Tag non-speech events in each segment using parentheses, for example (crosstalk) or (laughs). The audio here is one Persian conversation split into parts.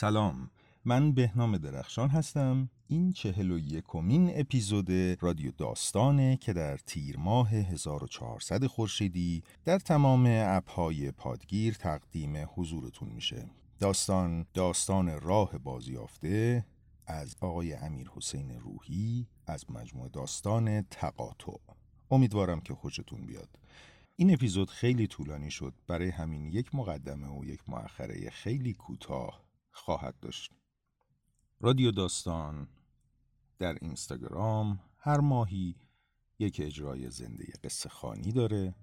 سلام. من بهنام درخشان هستم. این چهل و یکمین اپیزود رادیو داستانه که در تیر ماه 1400 خورشیدی در تمام اپهای پادگیر تقدیم حضورتون میشه. داستان داستان راه بازیافته از آقای امیر حسین روحی از مجموعه داستان تقاطع. امیدوارم که خوشتون بیاد. این اپیزود خیلی طولانی شد. برای همین یک مقدمه و یک مؤخره خیلی کوتاه. خواهد داشت. رادیو داستان در اینستاگرام هر ماهی یک اجرای زنده قصه خوانی داره.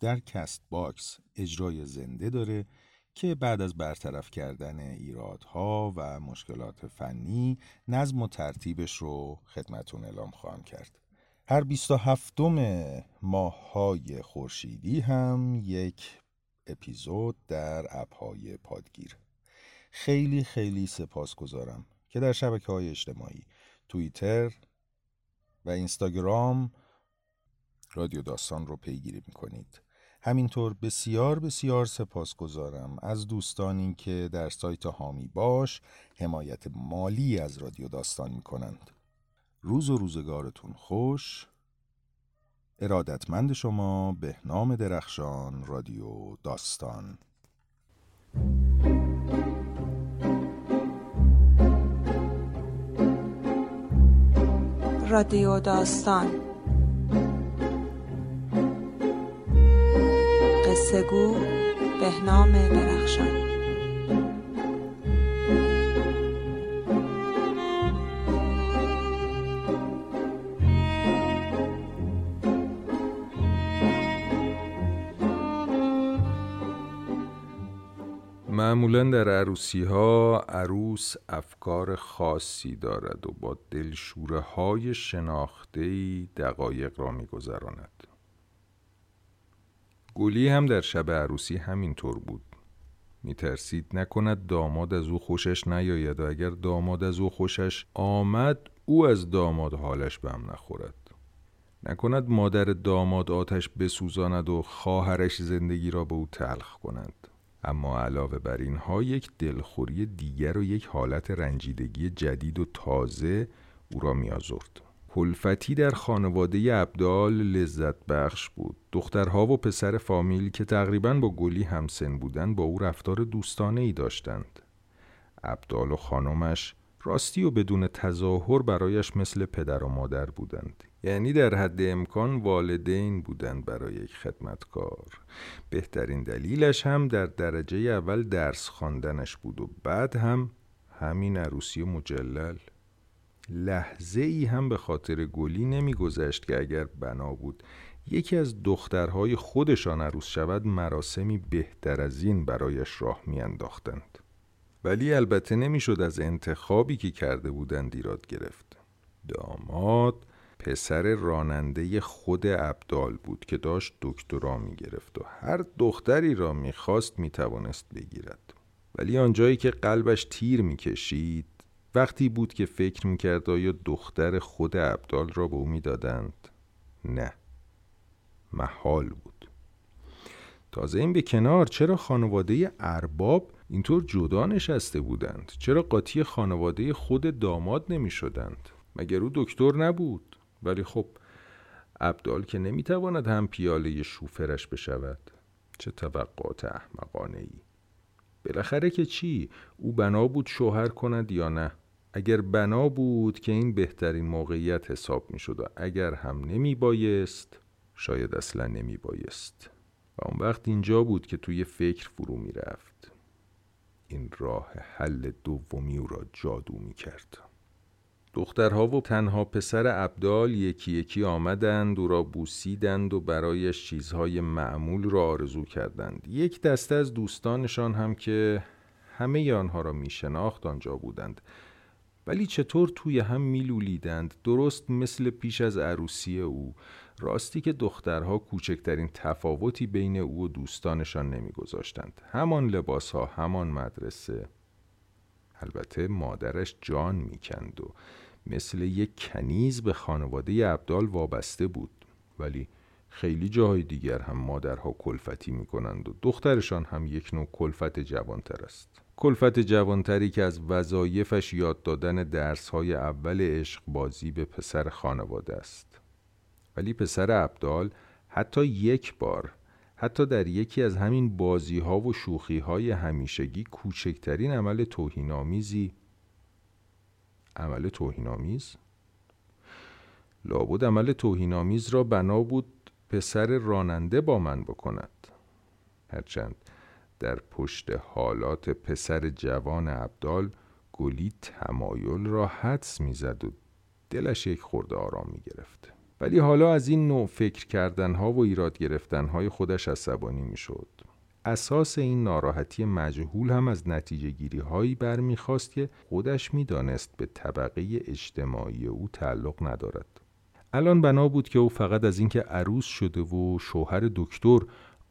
در Castbox اجرای زنده داره که بعد از برطرف کردن ایرادها و مشکلات فنی نظم و ترتیبش رو خدمتون اعلام خواهم کرد. هر 27 ماه های خورشیدی هم یک اپیزود در app های پادگیر. خیلی خیلی سپاس گذارم که در شبکه های اجتماعی توییتر و اینستاگرام رادیو داستان رو پیگیری می‌کنید. همینطور بسیار بسیار سپاس گذارم از دوستانی که در سایت هامی باش حمایت مالی از رادیو داستان می‌کنند. روز و روزگارتون خوش. ارادتمند شما به نام درخشان رادیو داستان. رادیو داستان. قصه گو بهنام درخشان. معمولا در عروسی ها عروس افکار خاصی دارد و با دلشوره های شناخته دقایق را میگذراند. گلی هم در شب عروسی همین طور بود. میترسید نکند داماد از او خوشش نیاید و اگر داماد از او خوشش آمد او از داماد حالش به هم نخورد. نکند مادر داماد آتش بسوزاند و خواهرش زندگی را به او تلخ کند. اما علاوه بر اینها یک دلخوری دیگر و یک حالت رنجیدگی جدید و تازه او را میآزرد. کلفتی در خانواده ابدال لذت بخش بود. دخترها و پسر فامیل که تقریبا با گلی همسن بودند با او رفتار دوستانه ای داشتند. ابدال و خانمش راستی و بدون تظاهر برایش مثل پدر و مادر بودند. یعنی در حد امکان والدین بودند برای یک خدمتکار. بهترین دلیلش هم در درجه اول درس خواندنش بود و بعد هم همین عروسی مجلل. لحظه ای هم به خاطر گلی نمیگذشت که اگر بنا بود یکی از دخترهای خودشان عروس شود مراسمی بهتر از این برایش راه میانداختند. ولی البته نمی‌شد از انتخابی که کرده بودند ایراد گرفت. داماد پسر راننده خود ابدال بود که داشت دکترا می گرفت و هر دختری را می خواست می توانست بگیرد. ولی آنجایی که قلبش تیر می کشید وقتی بود که فکر می کرد آیا دختر خود ابدال را به او می دادند؟ نه. محال بود. تازه این به کنار چرا خانواده ارباب اینطور جدا نشسته بودند. چرا قاطی خانواده خود داماد نمی شدند مگر او دکتر نبود؟ ولی خب عبدال که نمی‌تواند هم پیاله شوفرش بشود. چه توقعات احمقانه ای بالاخره که چی؟ او بنا بود شوهر کند یا نه؟ اگر بنا بود که این بهترین موقعیت حساب می شد و اگر هم نمی بایست شاید اصلا نمی بایست و اون وقت اینجا بود که توی فکر فرو می رفت این راه حل دومی او را جادو می کرد دخترها و تنها پسر عبدال یکی یکی آمدند او را بوسیدند و برایش چیزهای معمول را آرزو کردند. یک دسته از دوستانشان هم که همه آنها را می شناخت آنجا بودند. ولی چطور توی هم میلولیدند؟ درست مثل پیش از عروسی او. راستی که دخترها کوچکترین تفاوتی بین او و دوستانشان نمیگذاشتند. همان لباس ها همان مدرسه. البته مادرش جان می‌کند و مثل یک کنیز به خانواده عبدال وابسته بود. ولی خیلی جاهای دیگر هم مادرها کلفتی می کنند و دخترشان هم یک نوع کلفت جوانتر است. کلفت جوانتری که از وظایفش یاد دادن درسهای اول عشق بازی به پسر خانواده است. ولی پسر عبدال حتی یک بار حتی در یکی از همین بازی ها و شوخی های همیشگی کوچکترین عمل توهینآمیزی. عمل توهینآمیز؟ لابد عمل توهینآمیز را بنا بود پسر راننده با من بکند. هرچند در پشت حالات پسر جوان عبدال گلی تمایل را حدس می‌زد و دلش یک خورده آرام می گرفت. ولی حالا از این نوع فکر کردن ها و ایراد گرفتن های خودش عصبانی می شد. اساس این ناراحتی مجهول هم از نتیجه گیری هایی برمیخواست که خودش می‌دانست به طبقه اجتماعی او تعلق ندارد. الان بنا بود که او فقط از اینکه عروس شده و شوهر دکتر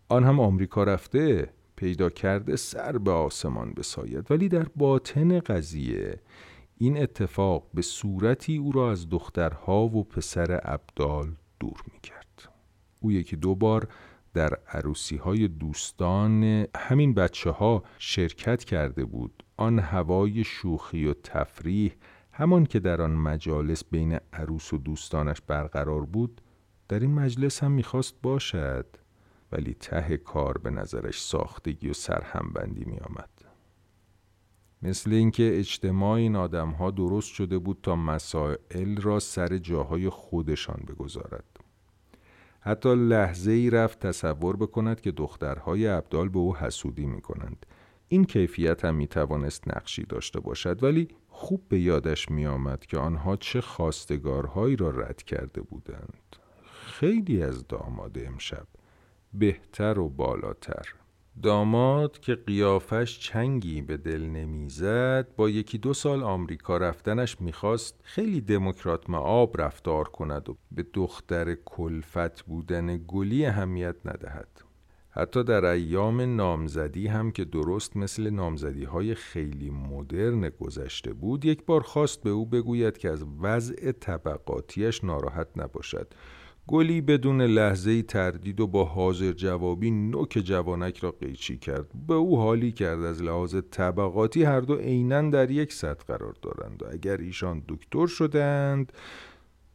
آن هم آمریکا رفته پیدا کرده سر به آسمان بساید ولی در باطن قضیه این اتفاق به صورتی او را از دخترها و پسر ابدال دور می کرد. او یکی دو بار در عروسی های دوستان همین بچه ها شرکت کرده بود آن هوای شوخی و تفریح همان که در آن مجالس بین عروس و دوستانش برقرار بود در این مجلس هم می‌خواست باشد ولی ته کار به نظرش ساختگی و سرهمبندی می آمد. مثل اینکه اجتماع این آدم ها درست شده بود تا مسائل را سر جاهای خودشان بگذارد. حتی لحظه ای رفت تصور بکند که دخترهای عبدال به او حسودی می کنند. این کیفیت هم می توانست نقشی داشته باشد ولی خوب به یادش می آمد که آنها چه خواستگارهایی را رد کرده بودند. خیلی از داماد امشب بهتر و بالاتر داماد که قیافش چنگی به دل نمی‌زد با یکی دو سال آمریکا رفتنش می‌خواست خیلی دموکرات آب رفتار کند و به دختر کلفت بودن گلی اهمیت ندهد. حتی در ایام نامزدی هم که درست مثل نامزدی های خیلی مدرن گذشته بود یک بار خواست به او بگوید که از وضع طبقاتیش ناراحت نباشد. گلی بدون لحظه تردید و با حاضر جوابی نوک جوانک را قیچی کرد به او حالی کرد از لحاظ طبقاتی هر دو عینا در یک سطح قرار دارند و اگر ایشان دکتر شدند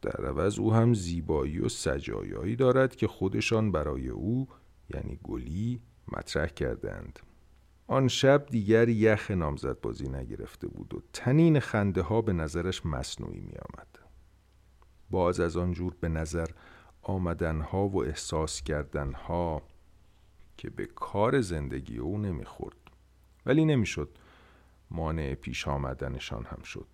در عوض او هم زیبایی و سجایایی دارد که خودشان برای او یعنی گلی مطرح کردند آن شب دیگر یخ نامزد بازی نگرفته بود و تنین خنده ها به نظرش مصنوعی می آمد. باز از آنجور به نظر آمدنها و احساس کردنها که به کار زندگی او نمی‌خورد. ولی نمی‌شد مانع پیش آمدنشان هم شد.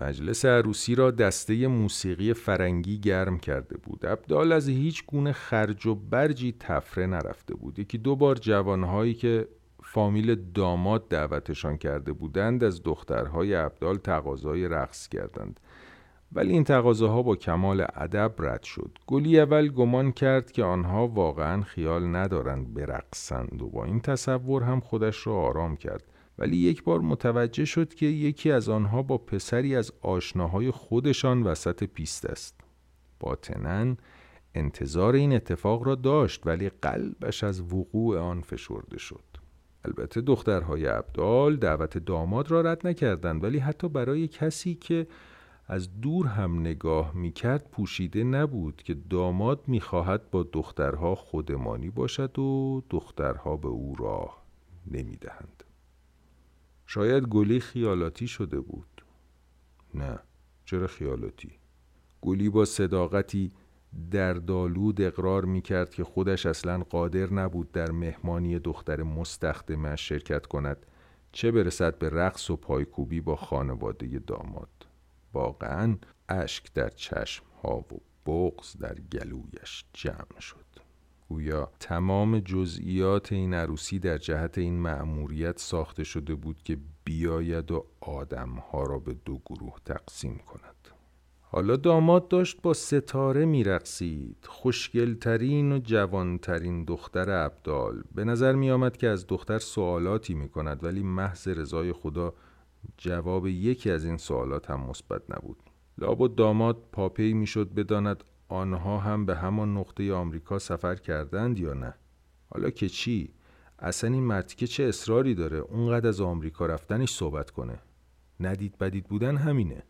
مجلس عروسی را دسته موسیقی فرنگی گرم کرده بود. ابدال از هیچ گونه خرج و برجی تفره نرفته بود. یکی دو بار جوانهایی که فامیل داماد دعوتشان کرده بودند از دخترهای ابدال تقاضای رقص کردند. ولی این تقاضاها با کمال ادب رد شد. گلی اول گمان کرد که آنها واقعا خیال ندارند برقصند و با این تصور هم خودش را آرام کرد. ولی یک بار متوجه شد که یکی از آنها با پسری از آشناهای خودشان وسط پیست است. باطنا انتظار این اتفاق را داشت ولی قلبش از وقوع آن فشرده شد. البته دخترهای ابدال دعوت داماد را رد نکردند ولی حتی برای کسی که از دور هم نگاه می‌کرد پوشیده نبود که داماد می‌خواهد با دخترها خودمانی باشد و دخترها به او راه نمی‌دهند. شاید گلی خیالاتی شده بود. نه چرا خیالاتی؟ گلی با صداقتی در دالود اقرار می کرد که خودش اصلا قادر نبود در مهمانی دختر مستخدمه شرکت کند چه برسد به رقص و پایکوبی با خانواده داماد. واقعا اشک در چشم ها و بغز در گلویش جمع شد. گویا تمام جزئیات این عروسی در جهت این مأموریت ساخته شده بود که بیاید و آدمها را به دو گروه تقسیم کند. حالا داماد داشت با ستاره میرقصید. خوشگلترین و جوانترین دختر ابدال. به نظر می آمد که از دختر سوالاتی می کند ولی محض رضای خدا جواب یکی از این سوالات هم مثبت نبود. لابد داماد پاپی می‌شد بداند آنها هم به همان نقطه آمریکا سفر کردند یا نه. حالا که چی؟ اصلا این مرتی که چه اصراری داره؟ اونقدر از آمریکا رفتنش صحبت کنه. ندید بدید بودن همینه.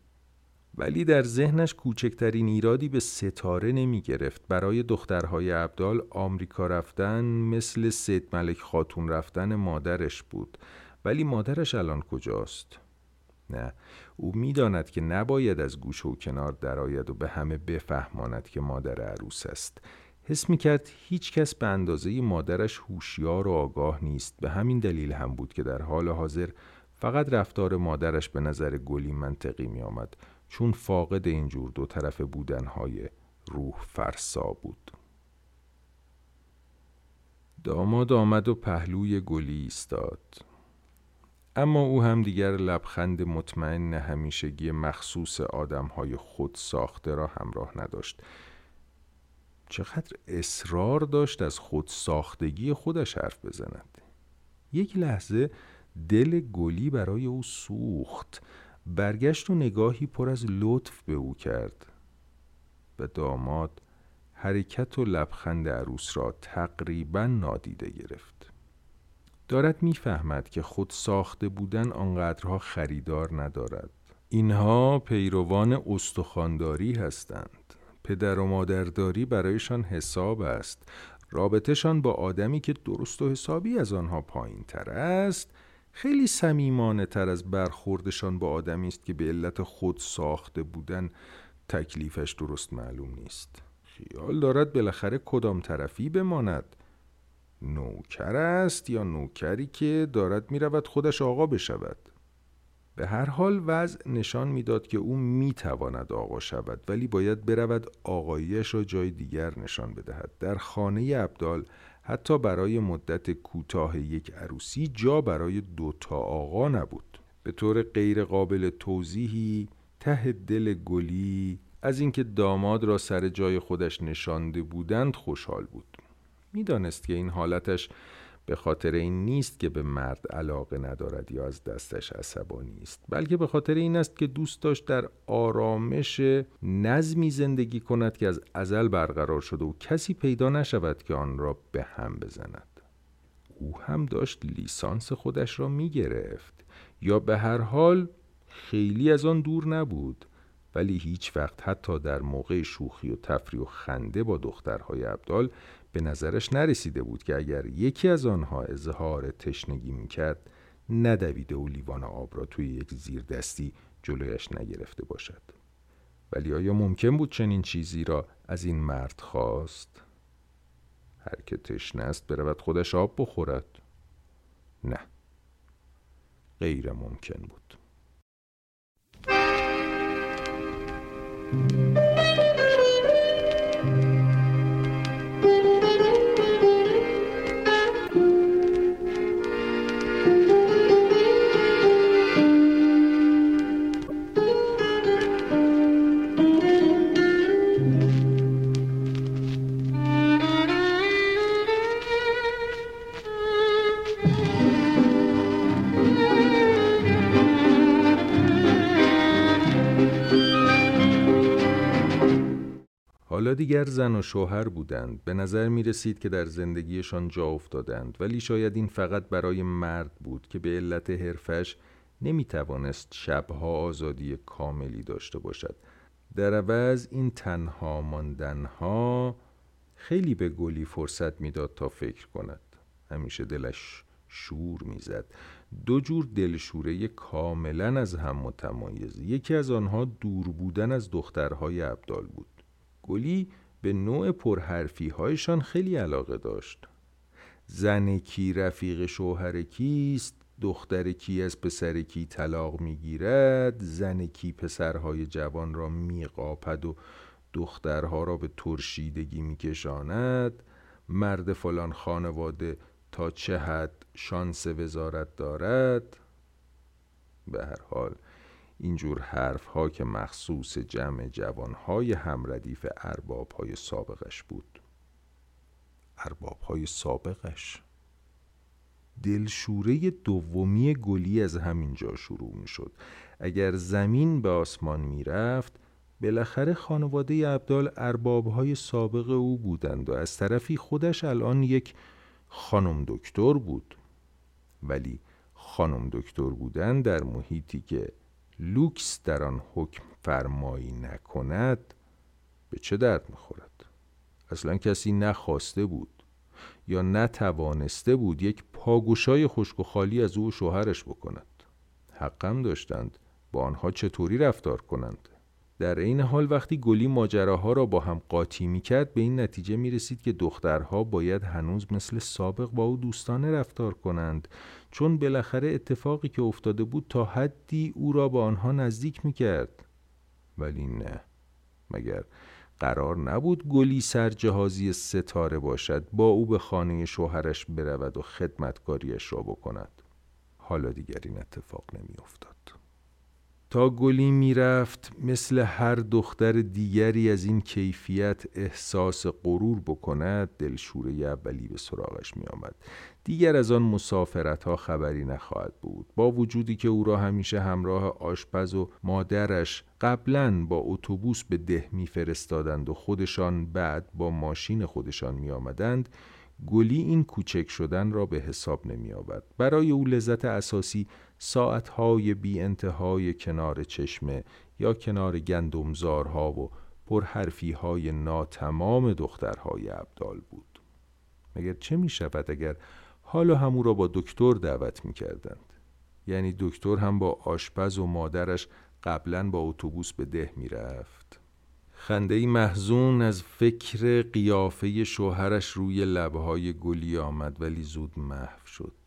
ولی در ذهنش کوچکترین ایرادی به ستاره نمی گرفت برای دخترهای عبدال آمریکا رفتن مثل سید ملک خاتون رفتن مادرش بود. ولی مادرش الان کجاست؟ نه او می‌داند که نباید از گوش و کنار درآید و به همه بفهماند که مادر عروس است. حس می کرد هیچ کس به اندازه مادرش هوشیار و آگاه نیست. به همین دلیل هم بود که در حال حاضر فقط رفتار مادرش به نظر گلی منطقی می آمد چون فاقد اینجور دو طرف بودنهای روح فرسا بود. داماد آمد و پهلوی گلی ایستاد. اما او هم دیگر لبخند مطمئن همیشگی مخصوص آدمهای خود ساخته را همراه نداشت. چقدر اصرار داشت از خود ساختگی خودش حرف بزند. یک لحظه دل گلی برای او سوخت. برگشت و نگاهی پر از لطف به او کرد. و داماد حرکت و لبخند عروس را تقریبا نادیده گرفت. دارد می‌فهمد که خود ساخته بودن آنقدرها خریدار ندارد. اینها پیروان استخانداری هستند. پدر و مادرداری برایشان حساب است. رابطهشان با آدمی که درست و حسابی از آنها پایین تر است خیلی سمیمانه تر از برخوردشان با آدمی است که به علت خود ساخته بودن تکلیفش درست معلوم نیست. خیال دارد بالاخره کدام طرفی بماند. نوکر است یا نوکری که دارد می‌رود خودش آقا بشود؟ به هر حال وضع نشان می‌داد که او می‌تواند آقا شود ولی باید برود آقاییش را جای دیگر نشان بدهد. در خانه عبدال حتی برای مدت کوتاه یک عروسی جا برای دو تا آقا نبود. به طور غیر قابل توضیحی ته دل گلی از اینکه داماد را سر جای خودش نشانده بودند خوشحال بود. می‌دانست که این حالتش به خاطر این نیست که به مرد علاقه ندارد یا از دستش عصبانی است بلکه به خاطر این است که دوست داشت در آرامش نظمی زندگی کند که از ازل برقرار شده و کسی پیدا نشود که آن را به هم بزند. او هم داشت لیسانس خودش را می گرفت یا به هر حال خیلی از آن دور نبود ولی هیچ وقت حتی در موقع شوخی و تفریح و خنده با دخترهای عبدال به نظرش نرسیده بود که اگر یکی از آنها اظهار تشنگی می‌کرد ندویده و لیوان آب را توی یک زیر دستی جلویش نگرفته باشد ولی آیا ممکن بود چنین چیزی را از این مرد خواست؟ هر که تشنه است برود خودش آب بخورد؟ نه غیر ممکن بود دیگر زن و شوهر بودند. به نظر می رسید که در زندگیشان جا افتادند. ولی شاید این فقط برای مرد بود که به علت حرفش نمی توانست شبها آزادی کاملی داشته باشد. در عوض این تنها ماندنها خیلی به گلی فرصت می‌داد تا فکر کند. همیشه دلش شور می‌زد. دو جور دلشوره کاملا از هم متمایز. یکی از آنها دور بودن از دخترهای عبدال بود. گلی به نوع پرحرفی هایشان خیلی علاقه داشت. زن کی رفیق شوهر کیست؟ دختر کی از پسر کی طلاق می‌گیرد؟ زن کی پسرهای جوان را میقاپد و دخترها را به ترشیدگی میکشاند؟ مرد فلان خانواده تا چه حد شانس وزارت دارد؟ به هر حال اینجور حرف ها که مخصوص جمع جوان های همردیف ارباب های سابقش بود. ارباب های سابقش؟ دلشوره دومی گلی از همین جا شروع می شد اگر زمین به آسمان می رفت بالاخره خانواده عبدال ارباب های سابق او بودند و از طرفی خودش الان یک خانم دکتر بود. ولی خانم دکتر بودن در محیطی که لوکس در آن حکم فرمایی نکند به چه درد می‌خورد؟ اصلا کسی نخواسته بود یا نتوانسته بود یک پاگوشای خشک و خالی از او شوهرش بکند. حقم داشتند با آنها چطوری رفتار کنند. در این حال وقتی گلی ماجراها را با هم قاطی می کرد به این نتیجه می رسید که دخترها باید هنوز مثل سابق با او دوستانه رفتار کنند. چون بالاخره اتفاقی که افتاده بود تا حدی او را با آنها نزدیک می کرد ولی نه مگر قرار نبود گلی سرجهازی ستاره باشد با او به خانه شوهرش برود و خدمتکاریش را بکند حالا دیگر این اتفاق نمی افتاد. تا گلی می‌رفت مثل هر دختر دیگری از این کیفیت احساس غرور بکند دلشوره اولی به سراغش می آمد. دیگر از آن مسافرت ها خبری نخواهد بود با وجودی که او را همیشه همراه آشپز و مادرش قبلا با اتوبوس به ده میفرستادند و خودشان بعد با ماشین خودشان می آمدند گلی این کوچک شدن را به حساب نمی آورد. برای او لذت اساسی ساعتهای بی انتهای کنار چشمه یا کنار گندمزارها و پرحرفی های ناتمام دخترهای عبدال بود مگر چه می شود اگر حالا همو را با دکتر دعوت می کردند یعنی دکتر هم با آشپز و مادرش قبلا با اتوبوس به ده می رفت خنده ای محزون از فکر قیافه شوهرش روی لبهای گلی آمد ولی زود محو شد.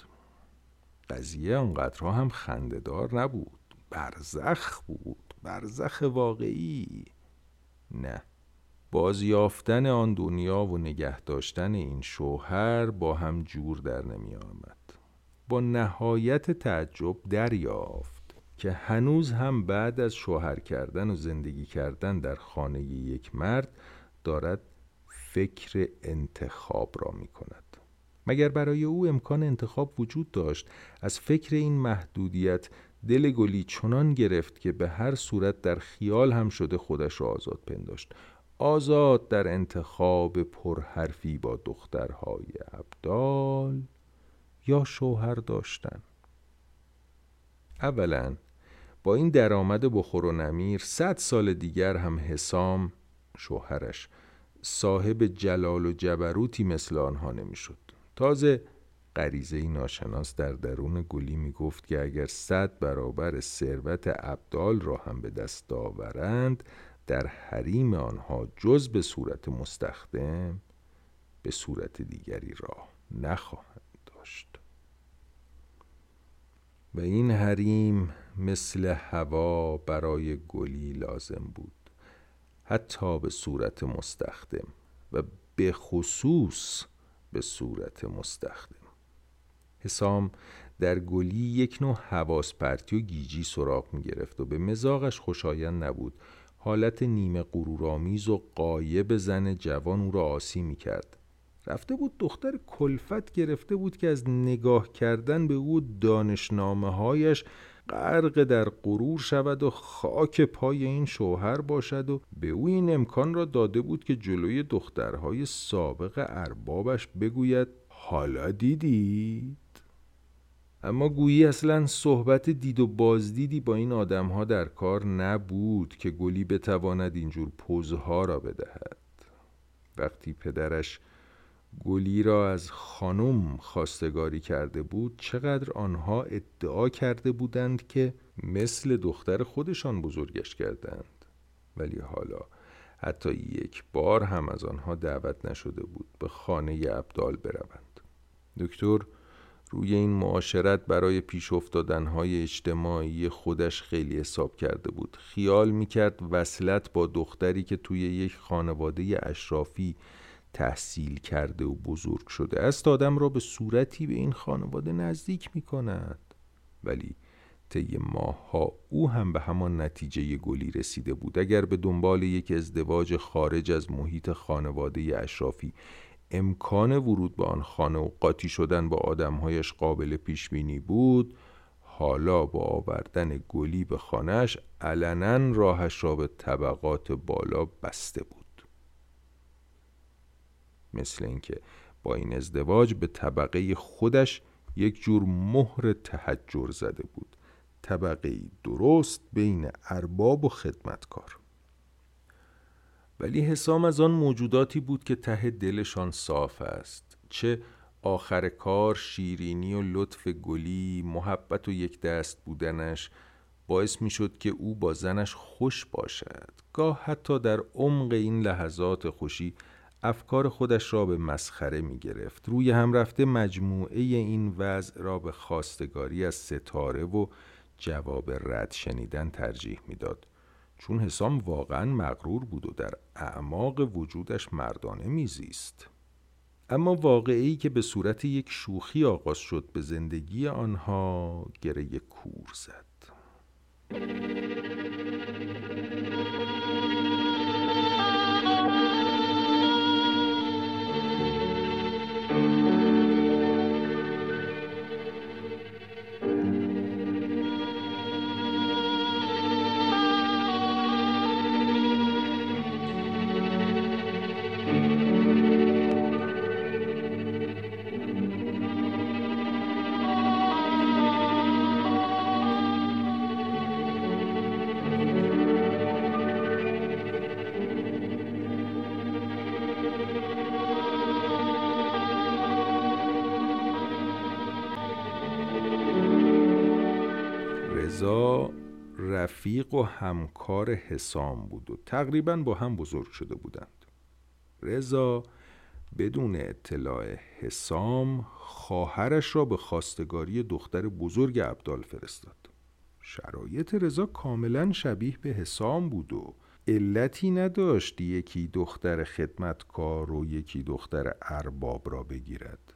قضیه آنقدرها هم خندهدار نبود. برزخ بود. برزخ واقعی. نه. بازیافتن آن دنیا و نگه داشتن این شوهر با هم جور در نمی آمد با نهایت تعجب دریافت که هنوز هم بعد از شوهر کردن و زندگی کردن در خانه یک مرد دارد فکر انتخاب را می کند مگر برای او امکان انتخاب وجود داشت از فکر این محدودیت دل گلی چنان گرفت که به هر صورت در خیال هم شده خودش را آزاد پنداشت؟ آزاد در انتخاب پرحرفی با دخترهای ابدال یا شوهر داشتن؟ اولا با این درآمد بخور و نمیر صد سال دیگر هم حسام شوهرش صاحب جلال و جبروتی مثل آنها نمی‌شد. تازه غریزه ناشناس در درون گلی می گفت که اگر صد برابر ثروت ابدال را هم به دست آورند در حریم آنها جز به صورت مستخدم به صورت دیگری راه نخواهند داشت. و این حریم مثل هوا برای گلی لازم بود حتی به صورت مستخدم و به خصوص به صورت مستخدم. حسام در گلی یک نوع حواس پرتی و گیجی سراغ می گرفت و به مزاقش خوشایند نبود. حالت نیمه غرورآمیز و قایب زن جوان او را آسی می کرد رفته بود دختر کلفت گرفته بود که از نگاه کردن به او دانشنامه هایش غرق در غرور شود و خاک پای این شوهر باشد و به او این امکان را داده بود که جلوی دخترهای سابق اربابش بگوید حالا دیدید؟ اما گویی اصلا صحبت دید و بازدیدی با این آدمها در کار نبود که گلی بتواند اینجور پوزها را بدهد. وقتی پدرش گلی را از خانم خواستگاری کرده بود چقدر آنها ادعا کرده بودند که مثل دختر خودشان بزرگش کردند. ولی حالا حتی یک بار هم از آنها دعوت نشده بود به خانه ابدال بروند. دکتر روی این معاشرت برای پیش افتادنهای اجتماعی خودش خیلی حساب کرده بود. خیال می‌کرد وصلت با دختری که توی یک خانواده اشرافی تحصیل کرده و بزرگ شده است آدم را به صورتی به این خانواده نزدیک می کند ولی طی ماهها او هم به همان نتیجه گلی رسیده بود. اگر به دنبال یک ازدواج خارج از محیط خانواده اشرافی امکان ورود به آن خانه و قاطی شدن با آدمهایش قابل پیش بینی بود حالا با آوردن گلی به خانهش علنا راهش را به طبقات بالا بسته بود. مثل اینکه با این ازدواج به طبقه خودش یک جور مهر تحجر زده بود. طبقه درست بین ارباب و خدمتکار. ولی حسام از آن موجوداتی بود که ته دلشان صاف است. چه آخر کار شیرینی و لطف گلی محبت و یک دست بودنش باعث می شد که او با زنش خوش باشد. گاه حتی در عمق این لحظات خوشی افکار خودش را به مسخره می گرفت روی هم رفته مجموعه این وضع را به خواستگاری از ستاره و جواب رد شنیدن ترجیح می‌داد. چون حسام واقعا مغرور بود و در اعماق وجودش مردانه میزیست. اما واقعی که به صورت یک شوخی آغاز شد به زندگی آنها گره کور زد. همکار حسام بود و تقریبا با هم بزرگ شده بودند. رضا بدون اطلاع حسام خواهرش را به خواستگاری دختر بزرگ عبدال فرستاد. شرایط رضا کاملا شبیه به حسام بود و علتی نداشت یکی دختر خدمتکار و یکی دختر ارباب را بگیرد.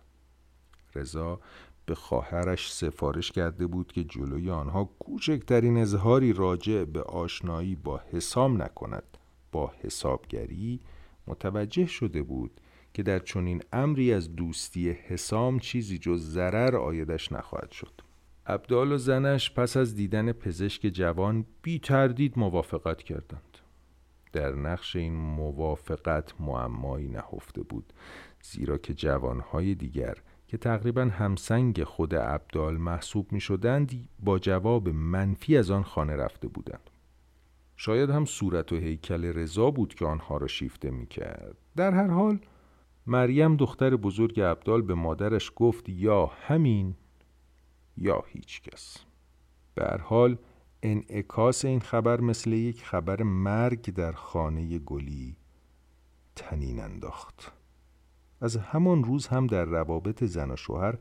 رضا به خواهرش سفارش کرده بود که جلوی آنها کوچکترین اظهاری راجع به آشنایی با حسام نکند. با حسابگری متوجه شده بود که در چنین امری از دوستی حسام چیزی جز ضرر آیدش نخواهد شد. عبدال و زنش پس از دیدن پزشک جوان بی تردید موافقت کردند. در نقش این موافقت معمایی نهفته بود زیرا که جوانهای دیگر که تقریبا همسنگ خود عبدال محسوب می شدند با جواب منفی از آن خانه رفته بودند. شاید هم صورت و هیکل رضا بود که آنها را شیفته می کرد. در هر حال مریم دختر بزرگ عبدال به مادرش گفت یا همین یا هیچ کس. به هر حال انعکاس این خبر مثل یک خبر مرگ در خانه گلی تنین انداخت. از همان روز هم در روابط زن و شوهر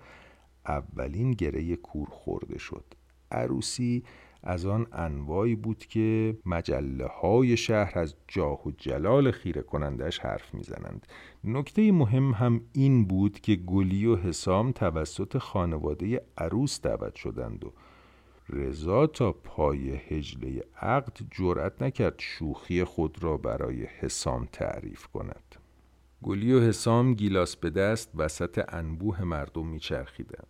اولین گره کور خورده شد. عروسی از آن انواعی بود که مجله های شهر از جاه و جلال خیره کنندش حرف می‌زنند. نکته مهم هم این بود که گلی و حسام توسط خانواده عروس دعوت شدند و رضا تا پای هجله عقد جرأت نکرد شوخی خود را برای حسام تعریف کند. گلی و حسام گیلاس به دست وسط انبوه مردم میچرخیدند.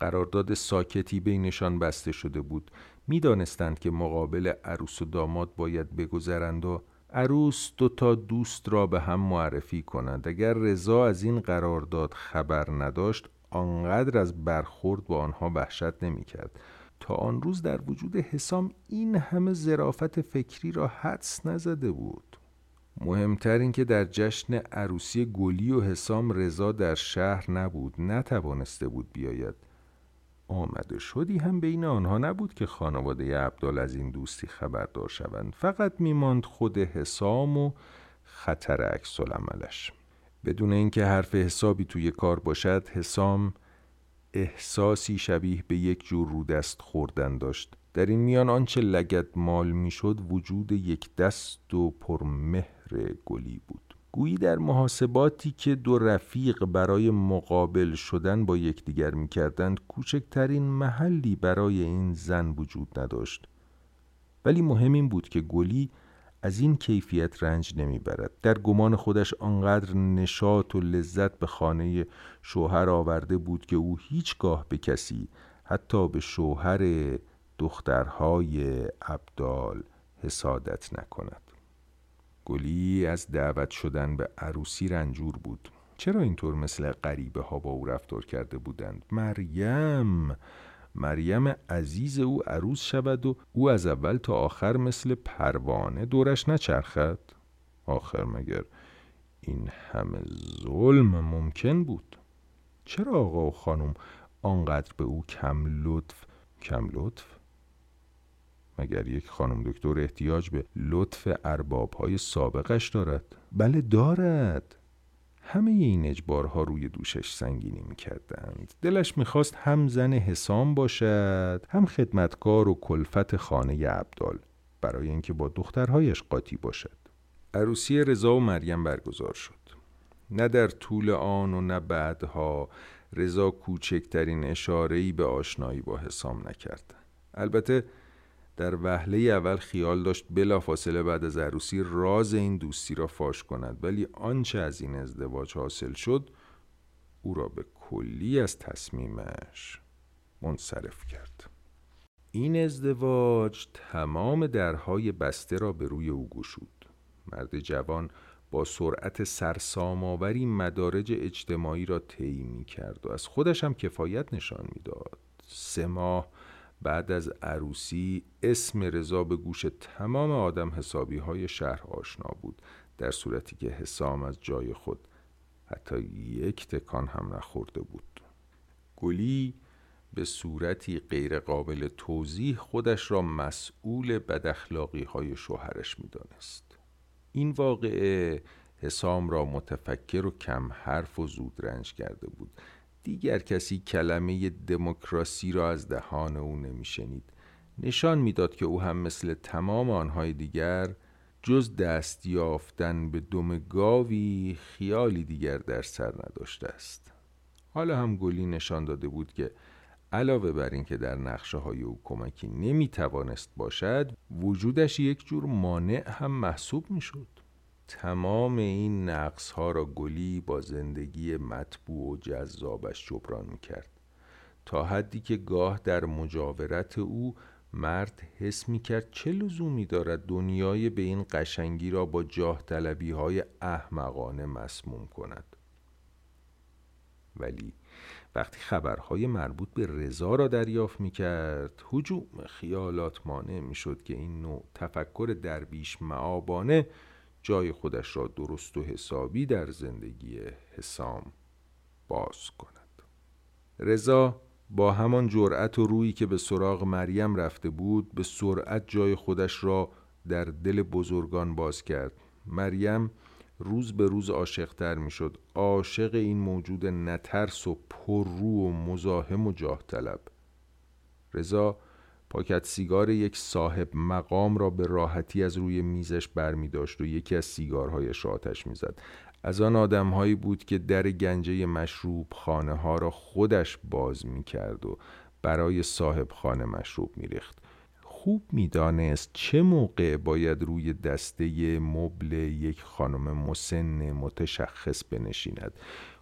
قرارداد ساکتی بینشان بسته شده بود. می‌دانستند که مقابل عروس و داماد باید بگذرند و عروس دو تا دوست را به هم معرفی کنند. اگر رضا از این قرارداد خبر نداشت آنقدر از برخورد با آنها وحشت نمی‌کرد. تا آن روز در وجود حسام این همه ظرافت فکری را حدس نزده بود. مهمتر این که در جشن عروسی گلی و حسام رضا در شهر نبود نتوانسته بود بیاید. آمده شدی هم بین آنها نبود که خانواده عبدال از این دوستی خبردار شوند. فقط میماند خود حسام و خطر عکس العملش بدون اینکه حرف حسابی توی کار باشد حسام احساسی شبیه به یک جور رودست خوردن داشت. در این میان آنچه لگد مال می‌شد وجود یک دست و پرمهر گلی بود. گویی در محاسباتی که دو رفیق برای مقابل شدن با یکدیگر می‌کردند کوچکترین محلی برای این زن وجود نداشت. ولی مهم این بود که گلی از این کیفیت رنج نمی‌برد. در گمان خودش آنقدر نشاط و لذت به خانه شوهر آورده بود که او هیچگاه به کسی حتی به شوهر دخترهای عبدال حسادت نکند. گلی از دعوت شدن به عروسی رنجور بود. چرا اینطور مثل غریبه ها با او رفتار کرده بودند؟ مریم مریم عزیز او عروس شود و او از اول تا آخر مثل پروانه دورش نچرخد؟ آخر مگر این همه ظلم ممکن بود؟ چرا آقا و خانم آنقدر به او کم لطف کم لطف؟ مگر یک خانم دکتر احتیاج به لطف ارباب های سابقش دارد؟ بله دارد. همه این اجبارها روی دوشش سنگینی می کردند. دلش می‌خواست هم زن حسام باشد هم خدمتکار و کلفت خانه عبدال برای اینکه با دخترهایش قاطی باشد. عروسی رضا و مریم برگزار شد. نه در طول آن و نه بعدها رضا کوچکترین اشاره‌ای به آشنایی با حسام نکرد. البته در وهله اول خیال داشت بلافاصله بعد از عروسی راز این دوستی را فاش کند ولی آنچه از این ازدواج حاصل شد او را به کلی از تصمیمش منصرف کرد این ازدواج تمام درهای بسته را به روی او گشود مرد جوان با سرعت سرسامآوری مدارج اجتماعی را طی می کرد و از خودش هم کفایت نشان می‌داد. سه ماه بعد از عروسی اسم رضا به گوش تمام آدم حسابی های شهر آشنا بود در صورتی که حسام از جای خود حتی یک تکان هم نخورده بود. گلی به صورتی غیرقابل توضیح خودش را مسئول بداخلاقی های شوهرش می‌دانست. این واقعه حسام را متفکر و کم حرف و زود رنج کرده بود. دیگر کسی کلمه دموکراسی را از دهان او نمیشنید. نشان می‌داد که او هم مثل تمام آنهای دیگر جز دست یافتن به دم گاوی خیالی دیگر در سر نداشته است. حالا هم گلی نشان داده بود که علاوه بر اینکه در نقشه های او کمکی نمی توانست باشد وجودش یک جور مانع هم محسوب می شد تمام این نقص ها را گلی با زندگی مطبوع و جذابش جبران می کرد تا حدی که گاه در مجاورت او مرد حس می کرد چه لزومی دارد دنیای به این قشنگی را با جاه طلبی های احمقانه مسموم کند. ولی وقتی خبرهای مربوط به رضا را دریافت می کرد حجوم خیالات مانع می شد که این نوع تفکر درویش معابانه جای خودش را درست و حسابی در زندگی حسام باز کند. رضا با همان جرأت و رویی که به سراغ مریم رفته بود به سرعت جای خودش را در دل بزرگان باز کرد. مریم روز به روز عاشقتر می‌شد. عاشق این موجود نترس و پررو و مزاحم و جاه طلب. رضا پاکت سیگار یک صاحب مقام را به راحتی از روی میزش بر می داشت و یکی از سیگارهایش را آتش می‌زد. از آن آدمهایی بود که در گنجه مشروب خانه ها را خودش باز می کرد و برای صاحب خانه مشروب می ریخت. خوب می‌دانست چه موقع باید روی دسته مبل یک خانم مسن متشخص بنشیند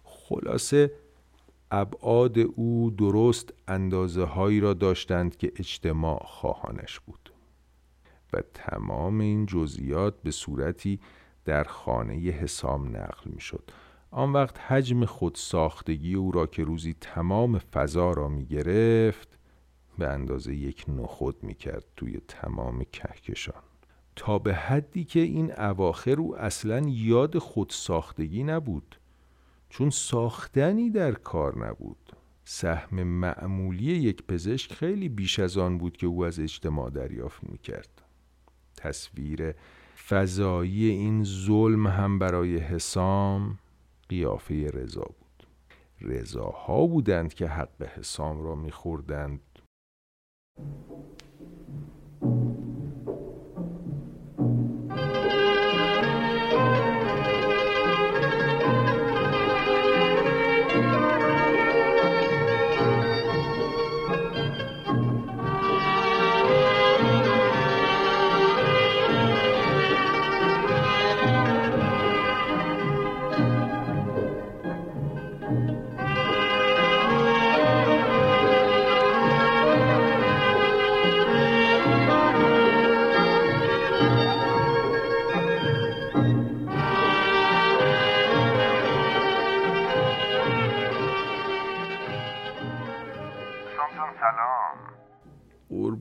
خلاصه ابعاد او درست اندازه هایی را داشتند که اجتماع خواهانش بود و تمام این جزئیات به صورتی در خانه حسام نقل می شد آن وقت حجم خود ساختگی او را که روزی تمام فضا را می گرفت به اندازه یک نخود می کرد توی تمام کهکشان. تا به حدی که این اواخر او اصلا یاد خود ساختگی نبود. چون ساختنی در کار نبود. سهم معمولی یک پزشک خیلی بیش از آن بود که او از اجتماع دریافت می کرد تصویر فضایی این ظلم هم برای حسام قیافه رضا بود. رضاها بودند که حق حسام را میخوردند.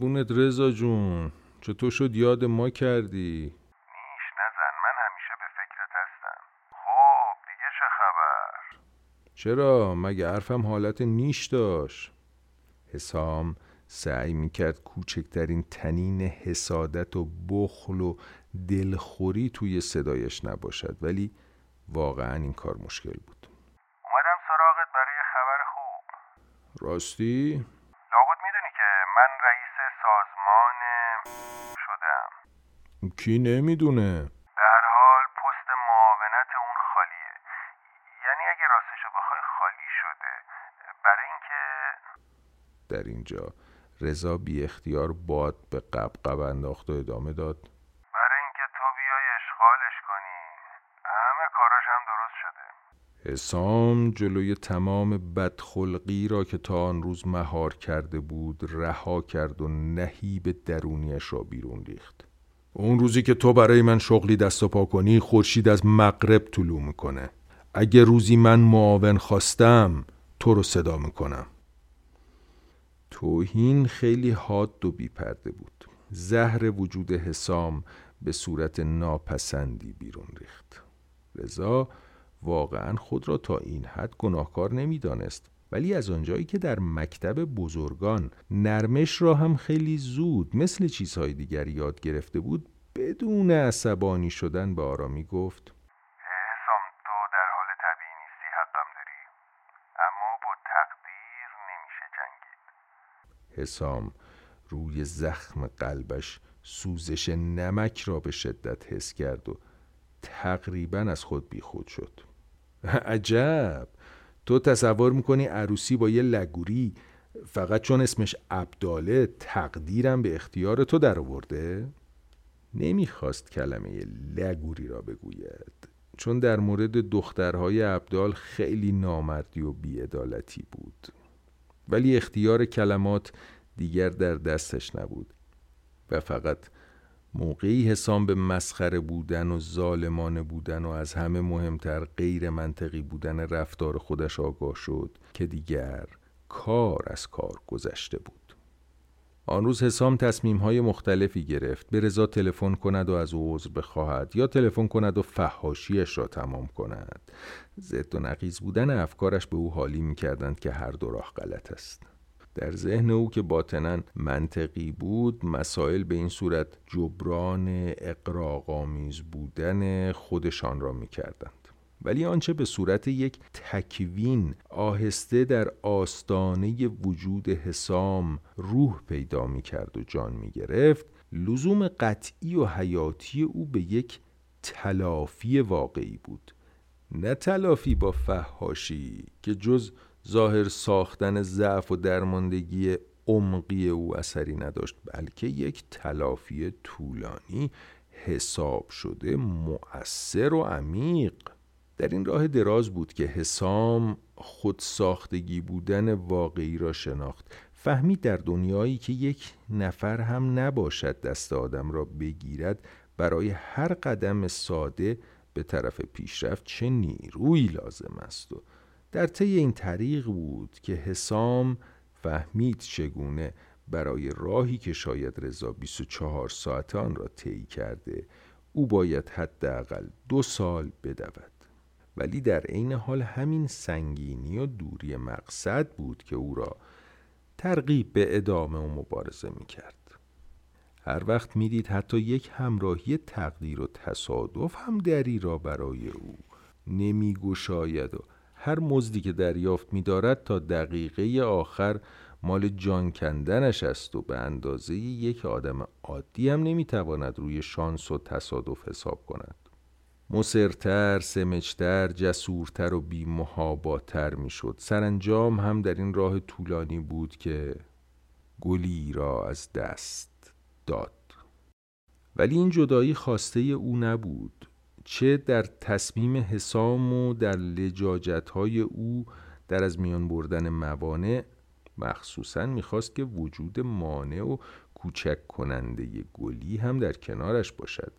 قربونت رضا جون. چطور شد یاد ما کردی؟ نیش نزن. من همیشه به فکرت هستم. خب دیگه چه خبر؟ چرا؟ مگه حرفم حالت نیش داشت؟ حسام سعی می‌کرد کوچکترین تنین حسادت و بخل و دلخوری توی صدایش نباشد ولی واقعا این کار مشکل بود. اومدم سراغت برای خبر خوب. راستی؟ لابد می‌دونی که من رئیس سازمان شدم کی نمی‌دونه؟ هر حال پست معاونت اون خالیه. یعنی اگه راستشو بخوای خالی شده. برای اینکه در اینجا رضا بی اختیار باد به قبقب انداخت و ادامه داد. برای اینکه تو بیای اشغالش کنی. همه کاراش هم درست شده. حسام جلوی تمام بدخلقی را که تا آن روز مهار کرده بود رها کرد و نهیب درونیش را بیرون ریخت. اون روزی که تو برای من شغلی دست و پا کنی خورشید از مغرب طلوع می‌کنه. اگه روزی من معاون خواستم تو رو صدا می‌کنم. توهین خیلی حاد و بیپرده بود. زهر وجود حسام به صورت ناپسندی بیرون ریخت. رضا واقعا خود را تا این حد گناهکار نمی‌دانست. ولی از آنجایی که در مکتب بزرگان نرمش را هم خیلی زود مثل چیزهای دیگر یاد گرفته بود بدون عصبانی شدن به آرامی گفت حسام تو در حال طبیعی نیستی حقم داری. اما با تقدیر نمیشه جنگید. حسام روی زخم قلبش سوزش نمک را به شدت حس کرد و تقریبا از خود بیخود شد. (laughs) عجب! تو تصور می‌کنی عروسی با یه لگوری فقط چون اسمش عبداله تقدیرم به اختیار تو در آورده؟ نمی‌خواست کلمه لگوری را بگوید چون در مورد دخترهای عبدال خیلی نامردی و بیعدالتی بود ولی اختیار کلمات دیگر در دستش نبود و فقط موقعی حسام به مسخره بودن و ظالمانه بودن و از همه مهمتر غیر منطقی بودن رفتار خودش آگاه شد که دیگر کار از کار گذشته بود. آن روز حسام تصمیم های مختلفی گرفت به رضا تلفن کند و از او عذر بخواهد یا تلفن کند و فحاشیش را تمام کند. ضد و نقیز بودن افکارش به او حالی می کردند که هر دو راه غلط است. در ذهن او که باطنا منطقی بود مسائل به این صورت جبران اقراقامیز بودن خودشان را می کردند. ولی آنچه به صورت یک تکوین آهسته در آستانه وجود حسام روح پیدا می کرد و جان می گرفت لزوم قطعی و حیاتی او به یک تلافی واقعی بود نه تلافی با فهاشی که جز ظاهر ساختن ضعف و درماندگی عمقی او اثری نداشت بلکه یک تلافی طولانی حساب شده مؤثر و عمیق. در این راه دراز بود که حسام خود ساختگی بودن واقعی را شناخت. فهمید در دنیایی که یک نفر هم نباشد دست آدم را بگیرد برای هر قدم ساده به طرف پیشرفت چه نیرویی لازم است؟ و در طی این طریق بود که حسام فهمید چگونه برای راهی که شاید رضا 24 ساعت آن را طی کرده او باید حداقل دو سال بدود ولی در عین حال همین سنگینی و دوری مقصد بود که او را ترغیب به ادامه و مبارزه می کرد. هر وقت می‌دید حتی یک همراهی تقدیر و تصادف هم دری را برای او نمی گشاید و هر مزدی که دریافت می‌دارد تا دقیقه آخر مال جان کندنش است و به اندازه یک آدم عادی هم نمی‌تواند روی شانس و تصادف حساب کند. مصرتر، سمجتر، جسورتر و بیمهاباتر می‌شد. سرانجام هم در این راه طولانی بود که گلی را از دست داد. ولی این جدایی خواسته او نبود. چه در تصمیم حسام و در لجاجت های او در از میان بردن موانع مخصوصا می‌خواست که وجود مانع و کوچک کننده گلی هم در کنارش باشد.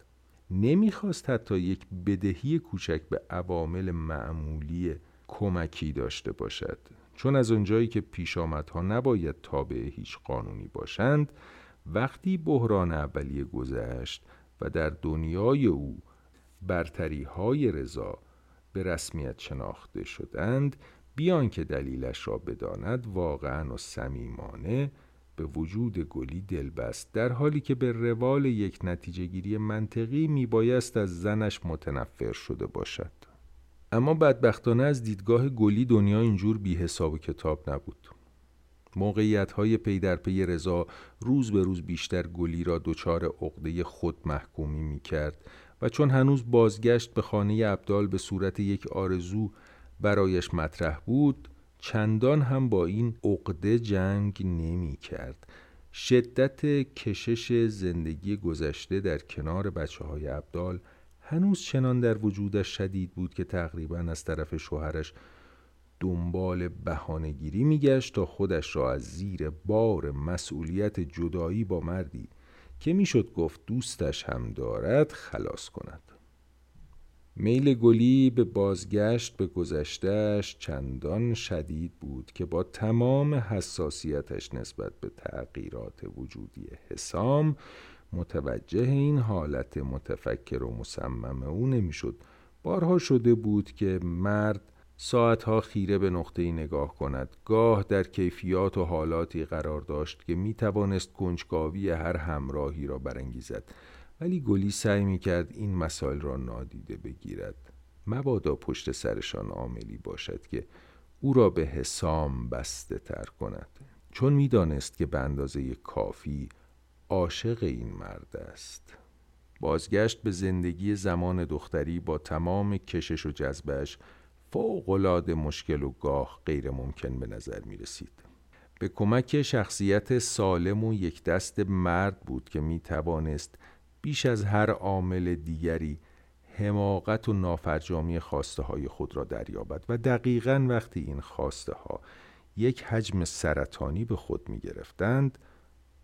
نمی‌خواست حتی یک بدهی کوچک به عوامل معمولی کمکی داشته باشد. چون از اونجایی که پیشامدها نباید تابع هیچ قانونی باشند وقتی بحران اولیه گذشت و در دنیای او برتری های رضا به رسمیت شناخته شدند بیان که دلیلش را بداند واقعا و صمیمانه به وجود گلی دل بست در حالی که به روال یک نتیجه گیری منطقی میبایست از زنش متنفر شده باشد. اما بدبختانه از دیدگاه گلی دنیا اینجور بی حساب و کتاب نبود. موقعیت های پی در پی رضا روز به روز بیشتر گلی را دچار عقده خود محکومی می کرد و چون هنوز بازگشت به خانه ابدال به صورت یک آرزو برایش مطرح بود چندان هم با این عقده جنگ نمی کرد. شدت کشش زندگی گذشته در کنار بچه های ابدال هنوز چنان در وجودش شدید بود که تقریبا از طرف شوهرش دنبال بهانهگیری میگشت تا خودش را از زیر بار مسئولیت جدایی با مردی که می‌شد گفت دوستش هم دارد خلاص کند. میل گلی به بازگشت به گذشتهش چندان شدید بود که با تمام حساسیتش نسبت به تغییرات وجودی حسام متوجه این حالت متفکر و مصمم او نمی‌شد. بارها شده بود که مرد ساعتها خیره به نقطه نگاه کند. گاه در کیفیات و حالاتی قرار داشت که می توانست کنجکاوی هر همراهی را برانگیزد. ولی گلی سعی می کرد این مسائل را نادیده بگیرد. مبادا پشت سرشان عاملی باشد که او را به حسام بسته تر کند. چون می‌دانست که به اندازه کافی عاشق این مرد است. بازگشت به زندگی زمان دختری با تمام کشش و جذبش فوقالعاده مشکل و گاه غیر ممکن به نظر می رسید. به کمک شخصیت سالم و یک دست مرد بود که می توانست بیش از هر عامل دیگری حماقت و نافرجامی خواسته های خود را دریابد و دقیقا وقتی این خواسته ها یک حجم سرطانی به خود می گرفتند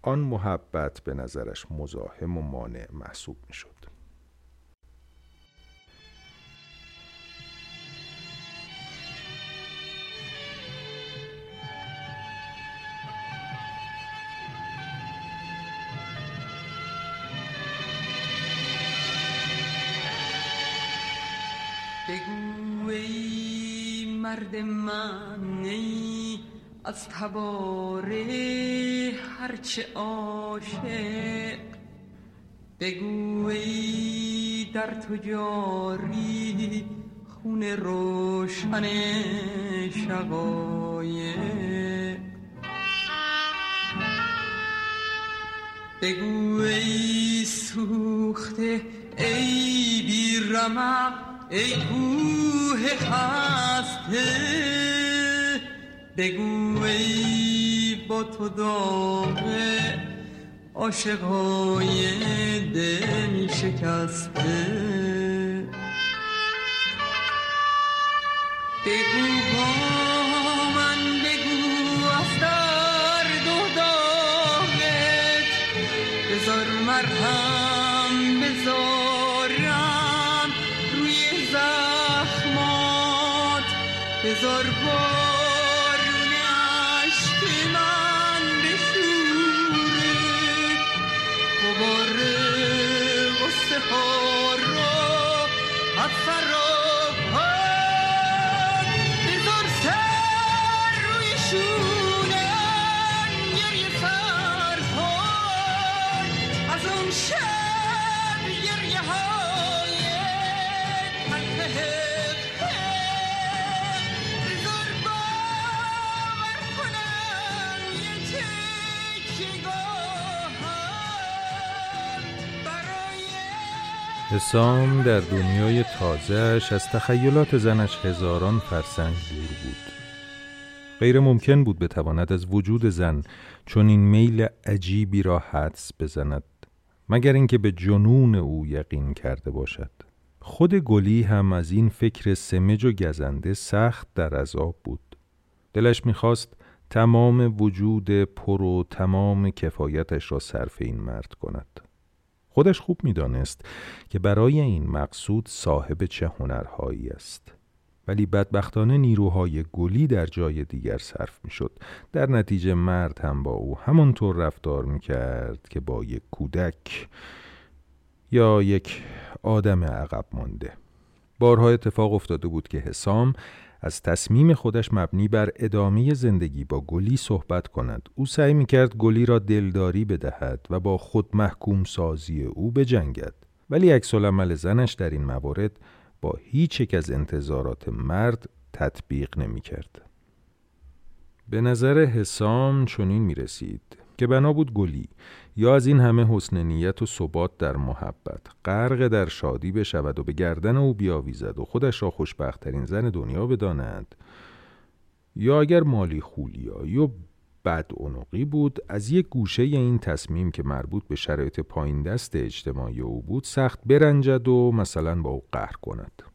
آن محبت به نظرش مزاحم و مانع محسوب می شد. مرد من از تباره هرچه عاشق. بگو ای در تو جاری خون روشن شقایق. بگو ای سوخته ای بی رمق ای کوه خسته بگو ای با تو داغه عاشقای دل شکسته. بگو با من بگو از بذار بارون عشق من بشوره غبار غصه ها سر حسام در دنیای تازهش از تخیلات زنش هزاران فرسنگ دور بود. غیر ممکن بود بتواند از وجود زن چون این میل عجیبی را حدس بزند مگر اینکه به جنون او یقین کرده باشد. خود گلی هم از این فکر سمج و گزنده سخت در عذاب بود. دلش می‌خواست تمام وجود پر و تمام کفایتش را صرف این مرد کند. خودش خوب می‌دانست که برای این مقصود صاحب چه هنرهایی است ولی بدبختانه نیروهای گلی در جای دیگر صرف می شد. در نتیجه مرد هم با او همانطور رفتار می کرد که با یک کودک یا یک آدم عقب مانده. بارها اتفاق افتاده بود که حسام از تصمیم خودش مبنی بر ادامه زندگی با گلی صحبت کند. او سعی می کرد گلی را دلداری بدهد و با خود محکوم سازی او بجنگد. ولی عکس العمل زنش در این موارد با هیچ یک از انتظارات مرد تطبیق نمی کرد. به نظر حسام چنین می رسید که بنا بود گلی یا از این همه حسن نیت و ثبات در محبت. غرق در شادی بشود و به گردن او بیاویزد و خودش را خوشبختترین زن دنیا بداند. یا اگر مالی خولیایی و بد بود از یک گوشه این تصمیم که مربوط به شرایط پایین دست اجتماعی او بود سخت برنجد و مثلا با او قهر کند.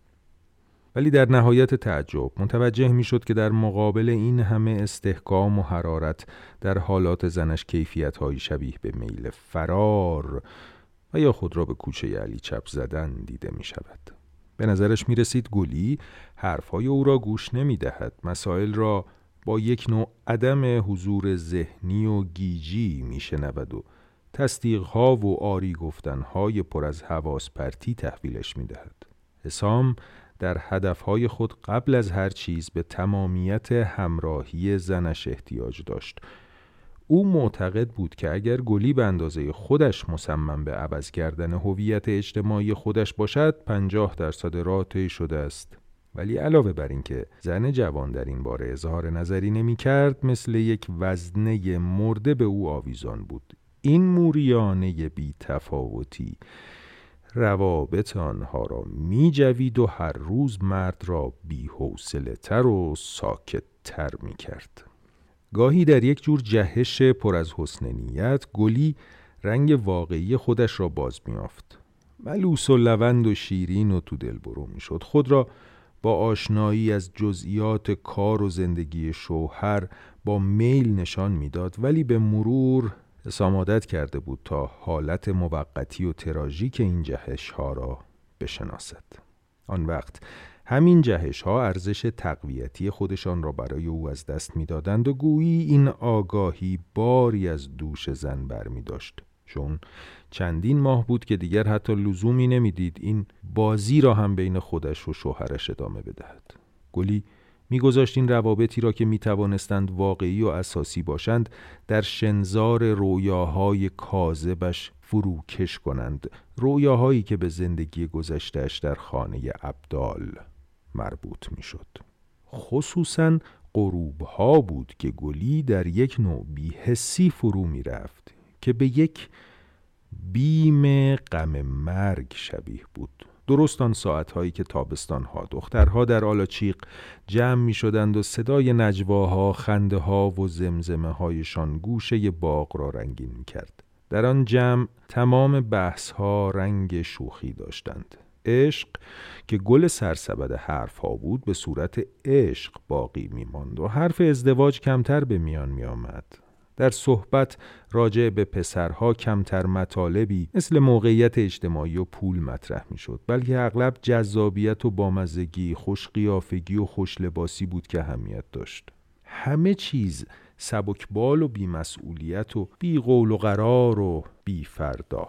ولی در نهایت تعجب متوجه می شد که در مقابل این همه استحکام و حرارت در حالات زنش کیفیت های شبیه به میل فرار و یا خود را به کوچه علی چپ زدن دیده می شود. به نظرش می رسید گلی حرفهای او را گوش نمی دهد. مسائل را با یک نوع عدم حضور ذهنی و گیجی می شنود و تصدیقها و آری گفتنهای پر از حواس پرتی تحویلش می دهد. حسام در هدفهای خود قبل از هر چیز به تمامیت همراهی زنش احتیاج داشت. او معتقد بود که اگر گلی به اندازه خودش مصمم به عوض کردن هویت اجتماعی خودش باشد پنجاه درصد راه طی شده است. ولی علاوه بر اینکه زن جوان در این باره اظهار نظری نمی کرد مثل یک وزنه مرده به او آویزان بود. این موریانه بی تفاوتی. روابط آنها را می جوید و هر روز مرد را بی تر و ساکت تر می کرد. گاهی در یک جور جهش پر از حسن نیت گلی رنگ واقعی خودش را باز می آفت. ملوس و لوند و شیرین و تو دل برو می شد. خود را با آشنایی از جزئیات کار و زندگی شوهر با میل نشان می‌داد ولی به مرور حسام کرده بود تا حالت موقتی و تراژیک این جهش ها را بشناسد. آن وقت همین جهش ها ارزش تقویتی خودشان را برای او از دست می‌دادند و گویی این آگاهی باری از دوش زن بر می داشت چون چندین ماه بود که دیگر حتی لزومی نمی‌دید این بازی را هم بین خودش و شوهرش ادامه بدهد. گلی میگذاشت این روابطی را که می توانستند واقعی و اساسی باشند در شنزار رویاهای کاذبش فروکش کنند. رویاهایی که به زندگی گذشتهش در خانه ابدال مربوط می شد خصوصا قروب ها بود که گلی در یک نوع بیحسی فرو می رفت که به یک بیم غم مرگ شبیه بود. درست آن ساعتهایی که تابستانها دخترها در آلاچیق جمع می شدند و صدای نجواها، خنده ها و زمزمه هایشان گوشه باغ را رنگین می کرد. در آن جمع تمام بحث ها رنگ شوخی داشتند. عشق که گل سرسبد حرف ها بود به صورت عشق باقی می ماند و حرف ازدواج کمتر به میان می آمد. در صحبت راجع به پسرها کمتر مطالبی مثل موقعیت اجتماعی و پول مطرح می شد بلکه اغلب جذابیت و بامزگی، خوشقیافگی و خوشلباسی بود که اهمیت داشت. همه چیز سبکبال و بیمسئولیت و بی قول و قرار و بی فردا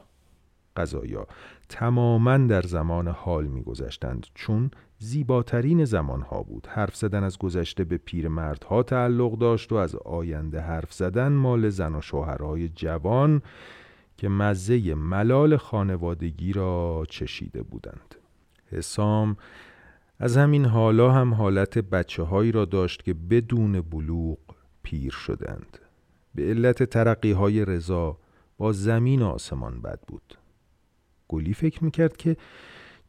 قضایا تماما در زمان حال میگذشتند. چون زیباترین زمانها بود. حرف زدن از گذشته به پیرمردها تعلق داشت و از آینده حرف زدن مال زن و شوهرهای جوان که مزه ملال خانوادگی را چشیده بودند. حسام از همین حالا هم حالت بچه هایی را داشت که بدون بلوغ پیر شدند. به علت ترقی های رضا با زمین و آسمان بد بود. گلی فکر می‌کرد که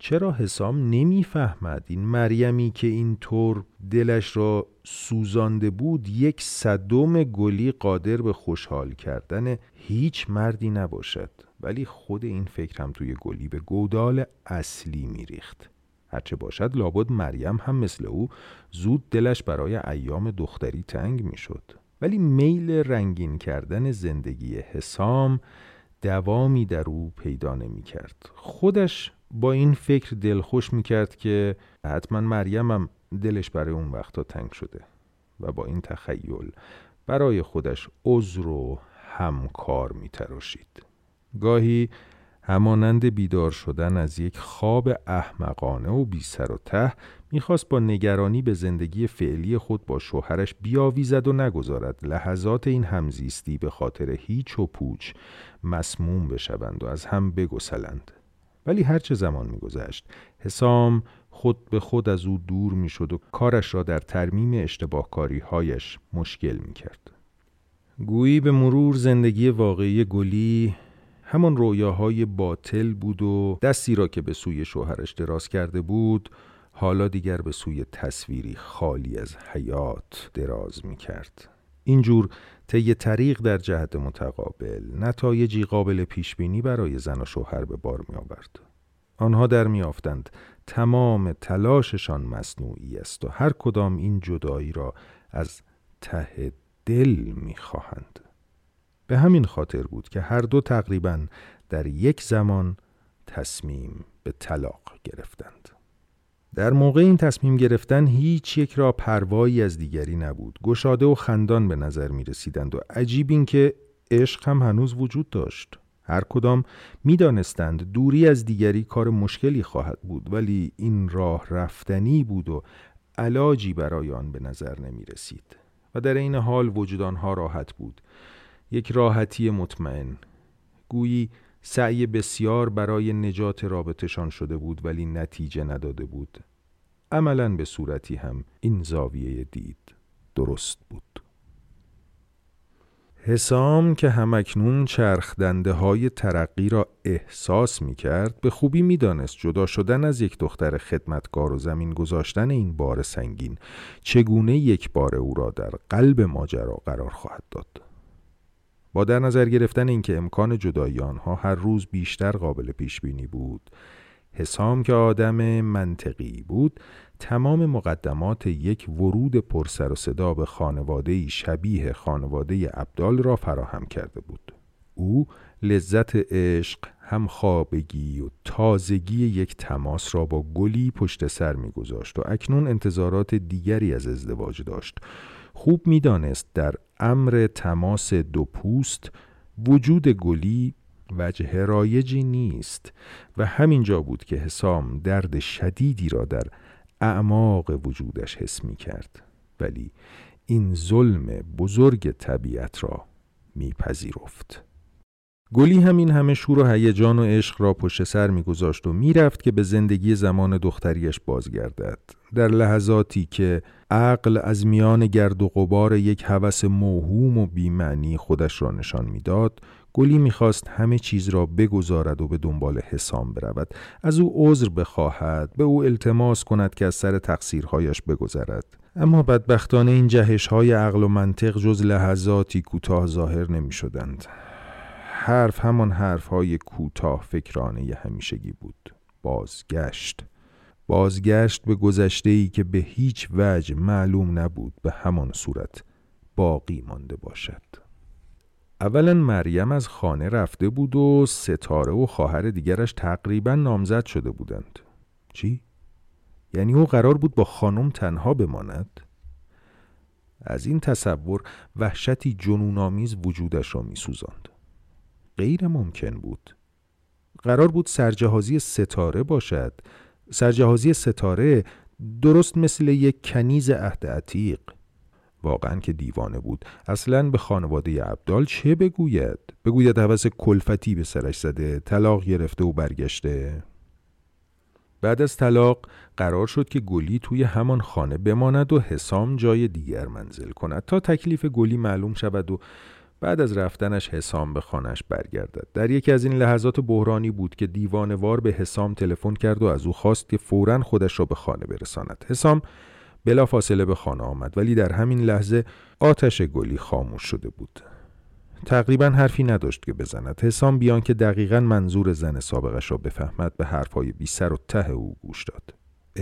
چرا حسام نمی‌فهمد این مریمی که اینطور دلش را سوزانده بود یک صدم گلی قادر به خوشحال کردن هیچ مردی نباشد؟ ولی خود این فکر هم توی گلی به گودال اصلی میریخت. هرچه باشد لابد مریم هم مثل او زود دلش برای ایام دختری تنگ می‌شد. ولی میل رنگین کردن زندگی حسام دوامی در او پیدا نمی کرد خودش با این فکر دلخوش می کرد که حتما مریمم دلش برای اون وقتا تنگ شده و با این تخیل برای خودش عذر و همکار میتراشید. گاهی همانند بیدار شدن از یک خواب احمقانه و بی سر و ته می‌خواست با نگرانی به زندگی فعلی خود با شوهرش بیاویزد و نگذارد لحظات این همزیستی به خاطر هیچ و پوچ مسموم بشوند و از هم بگسلند. ولی هرچه زمان میگذشت حسام خود به خود از او دور می‌شد و کارش را در ترمیم اشتباهکاری هایش مشکل می‌کرد گویی به مرور زندگی واقعی گلی همان رویاهای باطل بود و دستی را که به سوی شوهرش دراز کرده بود حالا دیگر به سوی تصویری خالی از حیات دراز می کرد. اینجور طی طریق در جهت متقابل نتایجی قابل پیشبینی برای زن و شوهر به بار می آورد. آنها در می آفتند تمام تلاششان مصنوعی است و هر کدام این جدایی را از ته دل می خواهند. به همین خاطر بود که هر دو تقریبا در یک زمان تصمیم به طلاق گرفتند. در موقع این تصمیم گرفتن هیچ یک را پروایی از دیگری نبود. گشاده و خندان به نظر می رسیدند و عجیب این که عشق هم هنوز وجود داشت. هر کدام می دانستند دوری از دیگری کار مشکلی خواهد بود ولی این راه رفتنی بود و علاجی برای آن به نظر نمی رسید. و در این حال وجود آنها راحت بود. یک راحتی مطمئن. گویی سعی بسیار برای نجات رابطشان شده بود ولی نتیجه نداده بود. عملا به صورتی هم این زاویه دید درست بود. حسام که همکنون چرخ دنده های ترقی را احساس می کرد به خوبی می دانست جدا شدن از یک دختر خدمتکار و زمین گذاشتن این بار سنگین چگونه یک بار او را در قلب ماجرا قرار خواهد داد. با در نظر گرفتن اینکه امکان جدایی آنها هر روز بیشتر قابل پیش بینی بود حسام که آدم منطقی بود تمام مقدمات یک ورود پرسر و صدا به خانواده شبیه خانواده عبدال را فراهم کرده بود. او لذت عشق هم خوابگی و تازگی یک تماس را با گلی پشت سر میگذاشت و اکنون انتظارات دیگری از ازدواج داشت. خوب می‌دانست در امر تماس دو پوست وجود گلی وجه رایجی نیست و همینجا بود که حسام درد شدیدی را در اعماق وجودش حس می کرد ولی این ظلم بزرگ طبیعت را میپذیرفت. گلی همین همه شور و هیجان و عشق را پشت سر میگذاشت و می‌رفت که به زندگی زمان دختریش بازگردد. در لحظاتی که عقل از میان گرد و غبار یک هوس موهوم و بیمعنی خودش را نشان می‌داد گلی می‌خواست همه چیز را بگذارد و به دنبال حسام برود. از او عذر بخواهد به او التماس کند که از سر تقصیرهایش بگذرد. اما بدبختانه این جهش های عقل و منطق جز لحظاتی کوتاه ظاهر نمی شدند. حرف همان حرف های کوتاه فکرانه همیشگی بود. بازگشت. بازگشت به گذشته ای که به هیچ وجه معلوم نبود به همان صورت باقی مانده باشد. اولا مریم از خانه رفته بود و ستاره و خواهر دیگرش تقریبا نامزد شده بودند. چی؟ یعنی او قرار بود با خانم تنها بماند؟ از این تصور وحشتی جنونآمیز وجودش را میسوزاند. غیر ممکن بود. قرار بود سرجهازی ستاره باشد. سرجهازی ستاره درست مثل یک کنیز عهد عتیق. واقعا که دیوانه بود. اصلا به خانواده عبدال چه بگوید؟ بگوید حوث کلفتی به سرش زده طلاق گرفته و برگشته. بعد از طلاق قرار شد که گلی توی همان خانه بماند و حسام جای دیگر منزل کند تا تکلیف گلی معلوم شود و بعد از رفتنش حسام به خانش برگردد. در یکی از این لحظات بحرانی بود که دیوانوار به حسام تلفن کرد و از او خواست که فورا خودش را به خانه برساند. حسام بلا فاصله به خانه آمد ولی در همین لحظه آتش گلی خاموش شده بود. تقریبا حرفی نداشت که بزند. حسام بیان که دقیقا منظور زن سابقش را بفهمد به حرفهای بی سر و ته او گوش داد.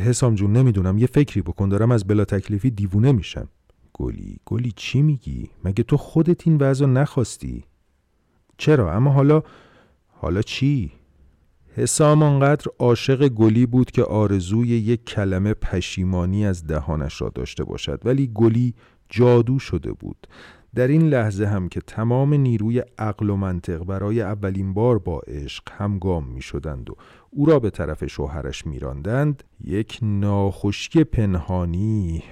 حسام جون نمی‌دونم یه فکری بکن دارم از بلا تکلیفی دیوونه میشم. گلی؟ گلی چی میگی؟ مگه تو خودت این وضع نخواستی؟ چرا؟ اما حالا حالا چی؟ حسام آنقدر عاشق گلی بود که آرزوی یک کلمه پشیمانی از دهانش را داشته باشد ولی گلی جادو شده بود. در این لحظه هم که تمام نیروی عقل و منطق برای اولین بار با عشق همگام می شدند و او را به طرف شوهرش می راندند یک ناخشی پنهانی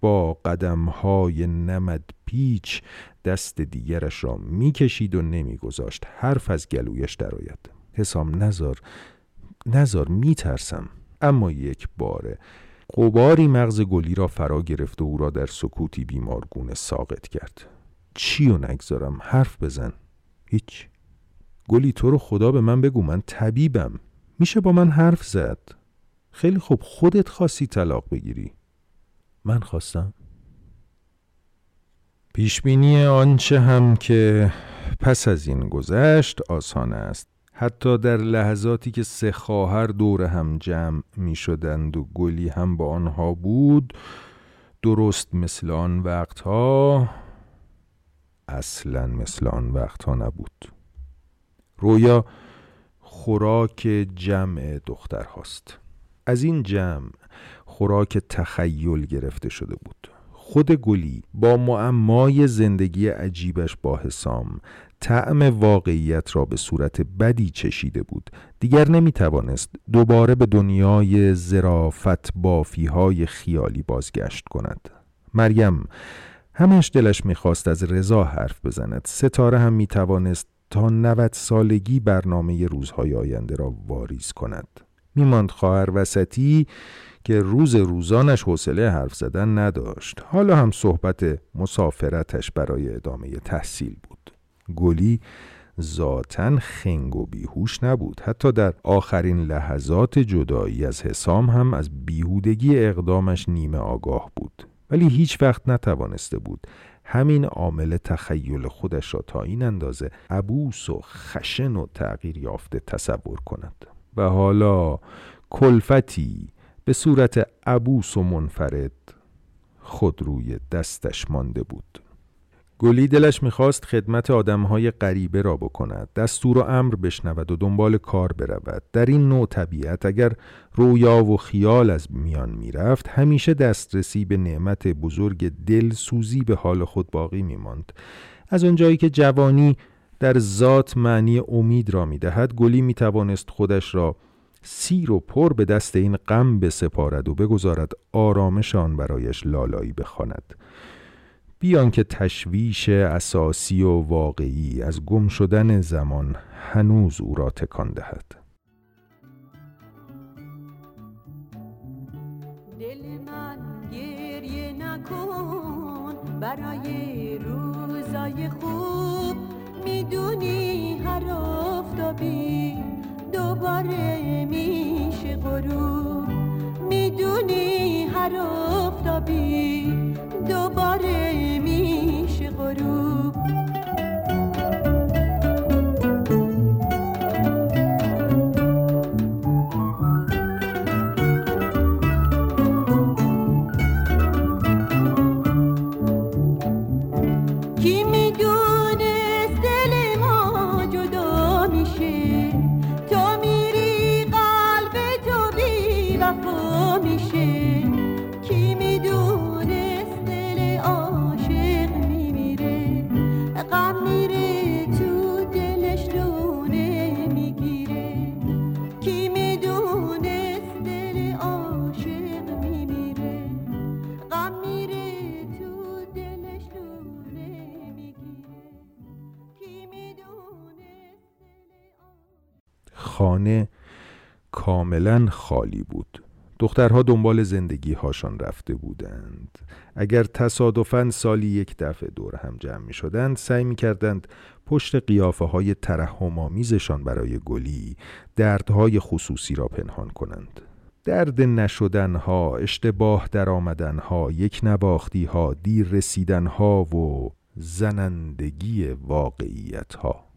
با قدمهای نمد پیچ دست دیگرش را می کشید و نمی گذاشت حرف از گلویش درآید. حسام نزار نزار می ترسم اما یک باره قباری مغز گلی را فرا گرفت و او را در سکوتی بیمارگونه ساقط کرد. چی و نگذارم؟ حرف بزن. هیچ. گلی تو رو خدا به من بگو من طبیبم. میشه با من حرف زد؟ خیلی خوب خودت خواستی طلاق بگیری. من خواستم. پیشبینی آنچه هم که پس از این گذشت آسان است. حتی در لحظاتی که سه خواهر دور هم جمع می شدند و گلی هم با آنها بود درست مثل آن وقتها اصلا مثل آن وقتها نبود. رویا خوراک جمع دختر هاست از این جمع خوراک تخیل گرفته شده بود. خود گلی با معمای زندگی عجیبش با حسام طعم واقعیت را به صورت بدی چشیده بود. دیگر نمی توانست دوباره به دنیای زرافت بافی های خیالی بازگشت کند. مریم همش دلش می‌خواست از رضا حرف بزند. ستاره هم می‌توانست تا 90 سالگی برنامه روزهای آینده را واریز کند. میماند خواهر وسطی که روز روزانش حوصله حرف زدن نداشت. حالا هم صحبت مسافرتش برای ادامه تحصیل بود. گلی ذاتا خنگ و بیهوش نبود. حتی در آخرین لحظات جدایی از حسام هم از بیهودگی اقدامش نیمه آگاه بود. ولی هیچ وقت نتوانسته بود همین عامل تخیل خودش را تا این اندازه عبوس و خشن و تغییر یافته تصور کند. و حالا کلفتی به صورت عبوس و منفرد خود روی دستش مانده بود. گلی دلش می‌خواست خدمت آدمهای غریبه را بکند. دستور و امر بشنود و دنبال کار برود. در این نوع طبیعت اگر رویا و خیال از میان می‌رفت همیشه دسترسی به نعمت بزرگ دل سوزی به حال خود باقی میماند. از آنجایی که جوانی در ذات معنی امید را می‌دهد گلی می‌توانست خودش را سیر و پر به دست این غم بسپارد و بگذارد آرامش آن برایش لالایی بخواند. بیان که تشویش اساسی و واقعی از گم شدن زمان هنوز او را تکان دهد. دل من گریه نکن برای روزای خوب. می‌دونی هر آفتابی دوباره میشه غروب می‌دونی هر آفتابی دوباره میشه غروب کاملا خالی بود. دخترها دنبال زندگی هاشان رفته بودند. اگر تصادفاً سالی یک دفعه دور هم جمع می شدند سعی می کردند پشت قیافه های ترحم آمیزشان برای گلی دردهای خصوصی را پنهان کنند. درد نشدنها، اشتباه در آمدنها، یک نباختیها، دیر رسیدنها و زنندگی واقعیتها.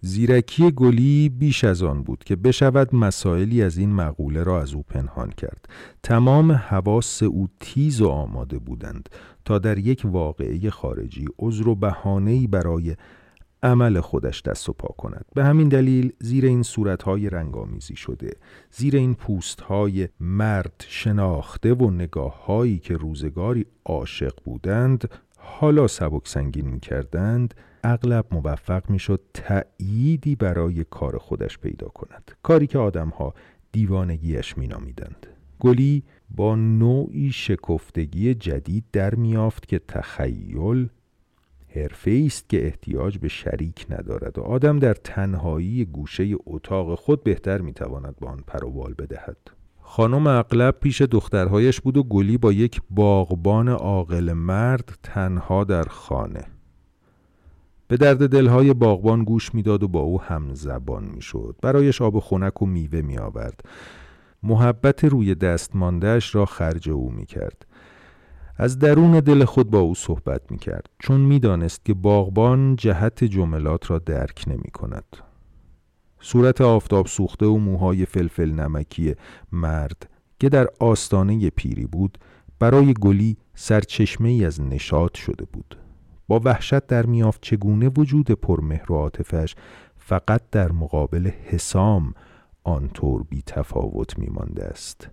زیرکی گلی بیش از آن بود که بشود مسائلی از این مقوله را از او پنهان کرد. تمام حواس او تیز و آماده بودند تا در یک واقعه خارجی عذر و بهانه‌ای برای عمل خودش دست و پا کند. به همین دلیل زیر این صورتهای رنگامیزی شده زیر این پوستهای مرد شناخته و نگاههایی که روزگاری عاشق بودند حالا سبک سنگین می کردند اغلب موفق می شد تأییدی برای کار خودش پیدا کند. کاری که آدمها دیوانگیش می نامیدند گلی با نوعی شکفتگی جدید در میافت که تخیل حرفه است که احتیاج به شریک ندارد و آدم در تنهایی گوشه اتاق خود بهتر می‌تواند با آن پروبال بدهد. خانم اغلب پیش دخترهایش بود و گلی با یک باغبان عاقل مرد تنها در خانه. به درد دلهای باغبان گوش می‌داد و با او هم زبان می‌شد. برایش آب خنک و میوه می آورد محبت روی دست ماندهش را خرج او می کرد از درون دل خود با او صحبت می کرد چون می دانست که باغبان جهت جملات را درک نمی کند صورت آفتاب سوخته و موهای فلفل نمکی مرد که در آستانه پیری بود برای گلی سرچشمه ای از نشاط شده بود. با وحشت در میافت چگونه وجود پرمهر و عاطفش فقط در مقابل حسام آنطور بی تفاوت می مانده است.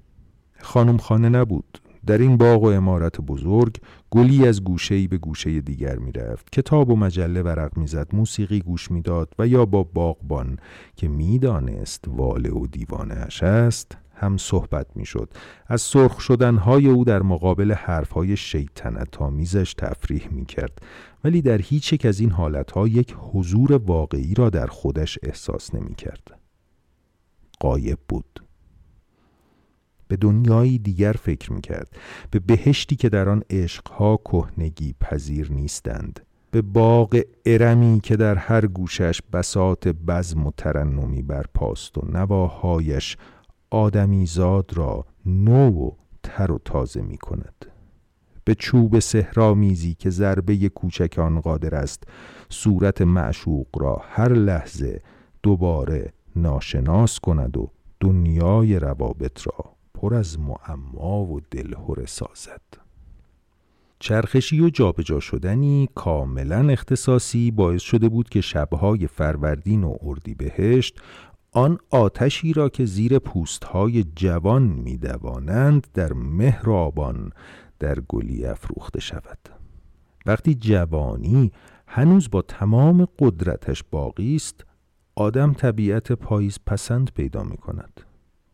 خانم خانه نبود. در این باغ و امارت بزرگ گلی از گوشه‌ای به گوشه دیگر می رفت کتاب و مجله ورق می‌زد موسیقی گوش می‌داد و یا با باغبان که می‌دانست واله و دیوانهاش است هم صحبت می‌شد. از سرخ شدنهای او در مقابل حرفهای شیطنت تفریح می کرد ولی در هیچ یک از این حالتها یک حضور واقعی را در خودش احساس نمی کرد قایب بود. به دنیایی دیگر فکر می کرد به بهشتی که در آن عشقها کهنگی پذیر نیستند. به باغ ارمی که در هر گوشش بسات بزم و ترنمی برپاست و نواهایش آدمیزاد را نو و تر و تازه می کند به چوب سهرامیزی که ضربه کوچک آن قادر است صورت معشوق را هر لحظه دوباره ناشناس کند و دنیای روابط را پر از معما و دلهره سازد. چرخشی و جابجا شدنی کاملا اختصاصی باعث شده بود که شبهای فروردین و اردیبهشت آن آتشی را که زیر پوستهای جوان میدوانند در مهر و آبان در گلی افروخته شود. وقتی جوانی هنوز با تمام قدرتش باقی است آدم طبیعت پاییز پسند پیدا می کند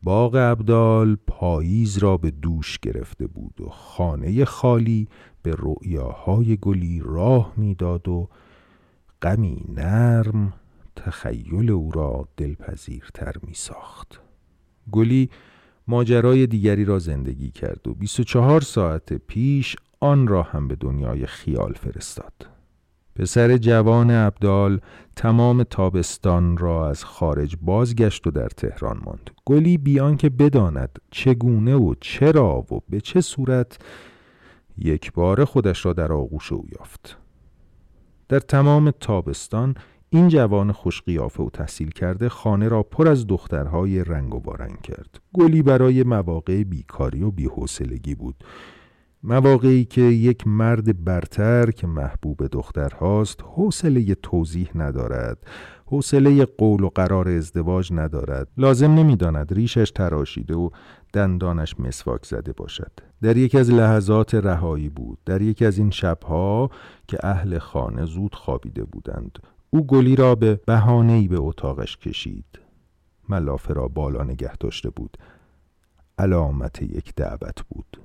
باغ ابدال پاییز را به دوش گرفته بود و خانه خالی به رؤیاهای گلی راه می‌داد و غمی نرم تخیل او را دلپذیرتر می ساخت گلی ماجرای دیگری را زندگی کرد و 24 ساعت پیش آن را هم به دنیای خیال فرستاد. پسر جوان ابدال تمام تابستان را از خارج بازگشت و در تهران ماند. گلی بیان که بداند چگونه و چرا و به چه صورت یک بار خودش را در آغوش او یافت. در تمام تابستان این جوان خوشقیافه و تحصیل کرده خانه را پر از دخترهای رنگ و بارنگ کرد. گلی برای مواقع بیکاری و بیحوصلگی بود. مواقعی که یک مرد برتر که محبوب دختر هاست حوصله توضیح ندارد حوصله قول و قرار ازدواج ندارد. لازم نمی‌داند ریشش تراشیده و دندانش مسواک زده باشد. در یکی از لحظات رهایی بود. در یکی از این شبها که اهل خانه زود خوابیده بودند. او گلی را به بهانه‌ای به اتاقش کشید. ملافه را بالا نگه داشته بود. علامت یک دعوت بود.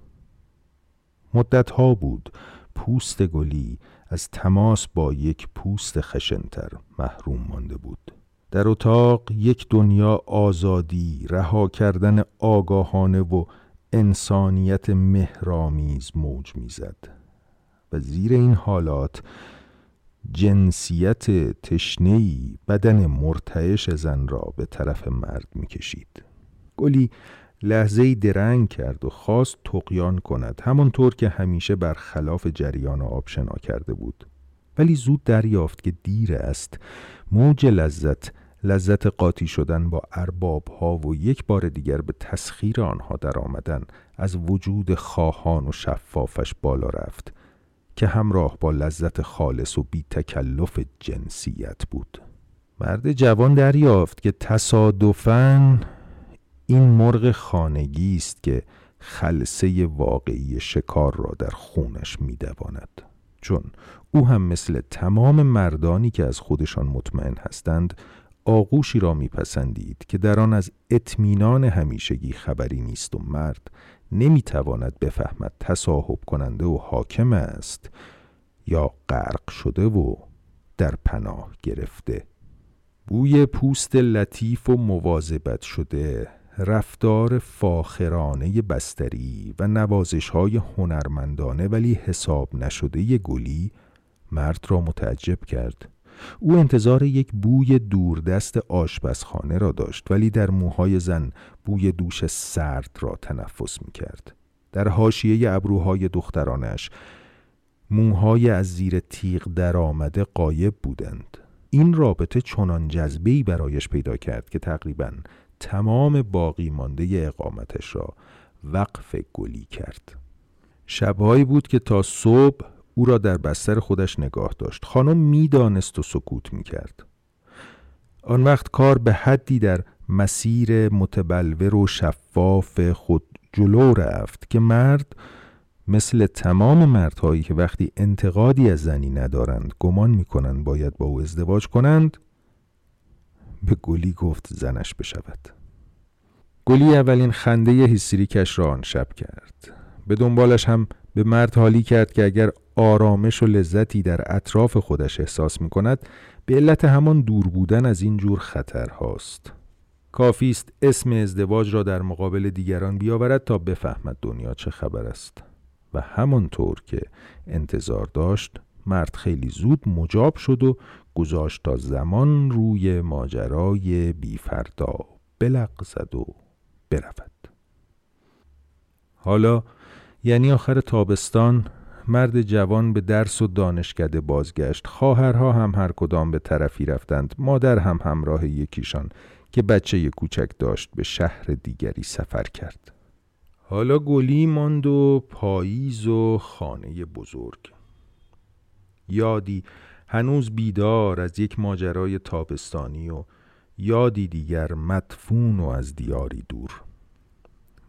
مدتها بود پوست گلی از تماس با یک پوست خشنتر محروم مانده بود. در اتاق یک دنیا آزادی رها کردن آگاهانه و انسانیت مهرامیز موج می‌زد. و زیر این حالات جنسیت تشنهی بدن مرتعش زن را به طرف مرد می‌کشید. گلی لحظه درنگ کرد و خواست تقیان کند همانطور که همیشه برخلاف جریان آب شنا کرده بود. ولی زود دریافت که دیر است. موج لذت لذت قاطی شدن با ارباب ها و یک بار دیگر به تسخیر آنها در آمدن از وجود خواهان و شفافش بالا رفت. که همراه با لذت خالص و بی تکلف جنسیت بود. مرد جوان دریافت که تصادفاً این مرغ خانگی است که خلسه واقعی شکار را در خونش میدواند. چون او هم مثل تمام مردانی که از خودشان مطمئن هستند آغوشی را میپسندید که در آن از اطمینان همیشگی خبری نیست و مرد نمی‌تواند بفهمد تصاحب کننده و حاکم است یا غرق شده و در پناه گرفته. بوی پوست لطیف و مواظبت شده رفتار فاخرانه بستری و نوازش های هنرمندانه ولی حساب نشده گلی مرد را متعجب کرد. او انتظار یک بوی دوردست آشپزخانه را داشت ولی در موهای زن بوی دوش سرد را تنفس می کرد. در حاشیه ابروهای دخترانش موهای از زیر تیغ درآمده قایب بودند. این رابطه چنان جذبه‌ای برایش پیدا کرد که تقریبا تمام باقی مانده اقامتش را وقف گلی کرد. شبهایی بود که تا صبح او را در بستر خودش نگاه داشت. خانم می‌دانست و سکوت می‌کرد. آن وقت کار به حدی در مسیر متبلور و شفاف خود جلو رفت که مرد مثل تمام مردهایی که وقتی انتقادی از زنی ندارند گمان می‌کنند باید با او ازدواج کنند به گلی گفت زنش بشود. گلی اولین خنده هیستریکش را آن شب کرد. به دنبالش هم به مرد حالی کرد که اگر آرامش و لذتی در اطراف خودش احساس می کند به علت همان دور بودن از این جور خطرهاست. کافی است اسم ازدواج را در مقابل دیگران بیاورد تا بفهمد دنیا چه خبر است. و همانطور که انتظار داشت مرد خیلی زود مجاب شد و گذاشت تا زمان روی ماجرای بیفردا بلغزد و برود. حالا یعنی آخر تابستان مرد جوان به درس و دانشکده بازگشت. خواهرها هم هر کدام به طرفی رفتند. مادر هم همراه یکیشان که بچه کوچک داشت به شهر دیگری سفر کرد. حالا گلی ماند و پاییز و خانه بزرگ. یادی هنوز بیدار از یک ماجرای تابستانی و یادی دیگر مدفون و از دیاری دور.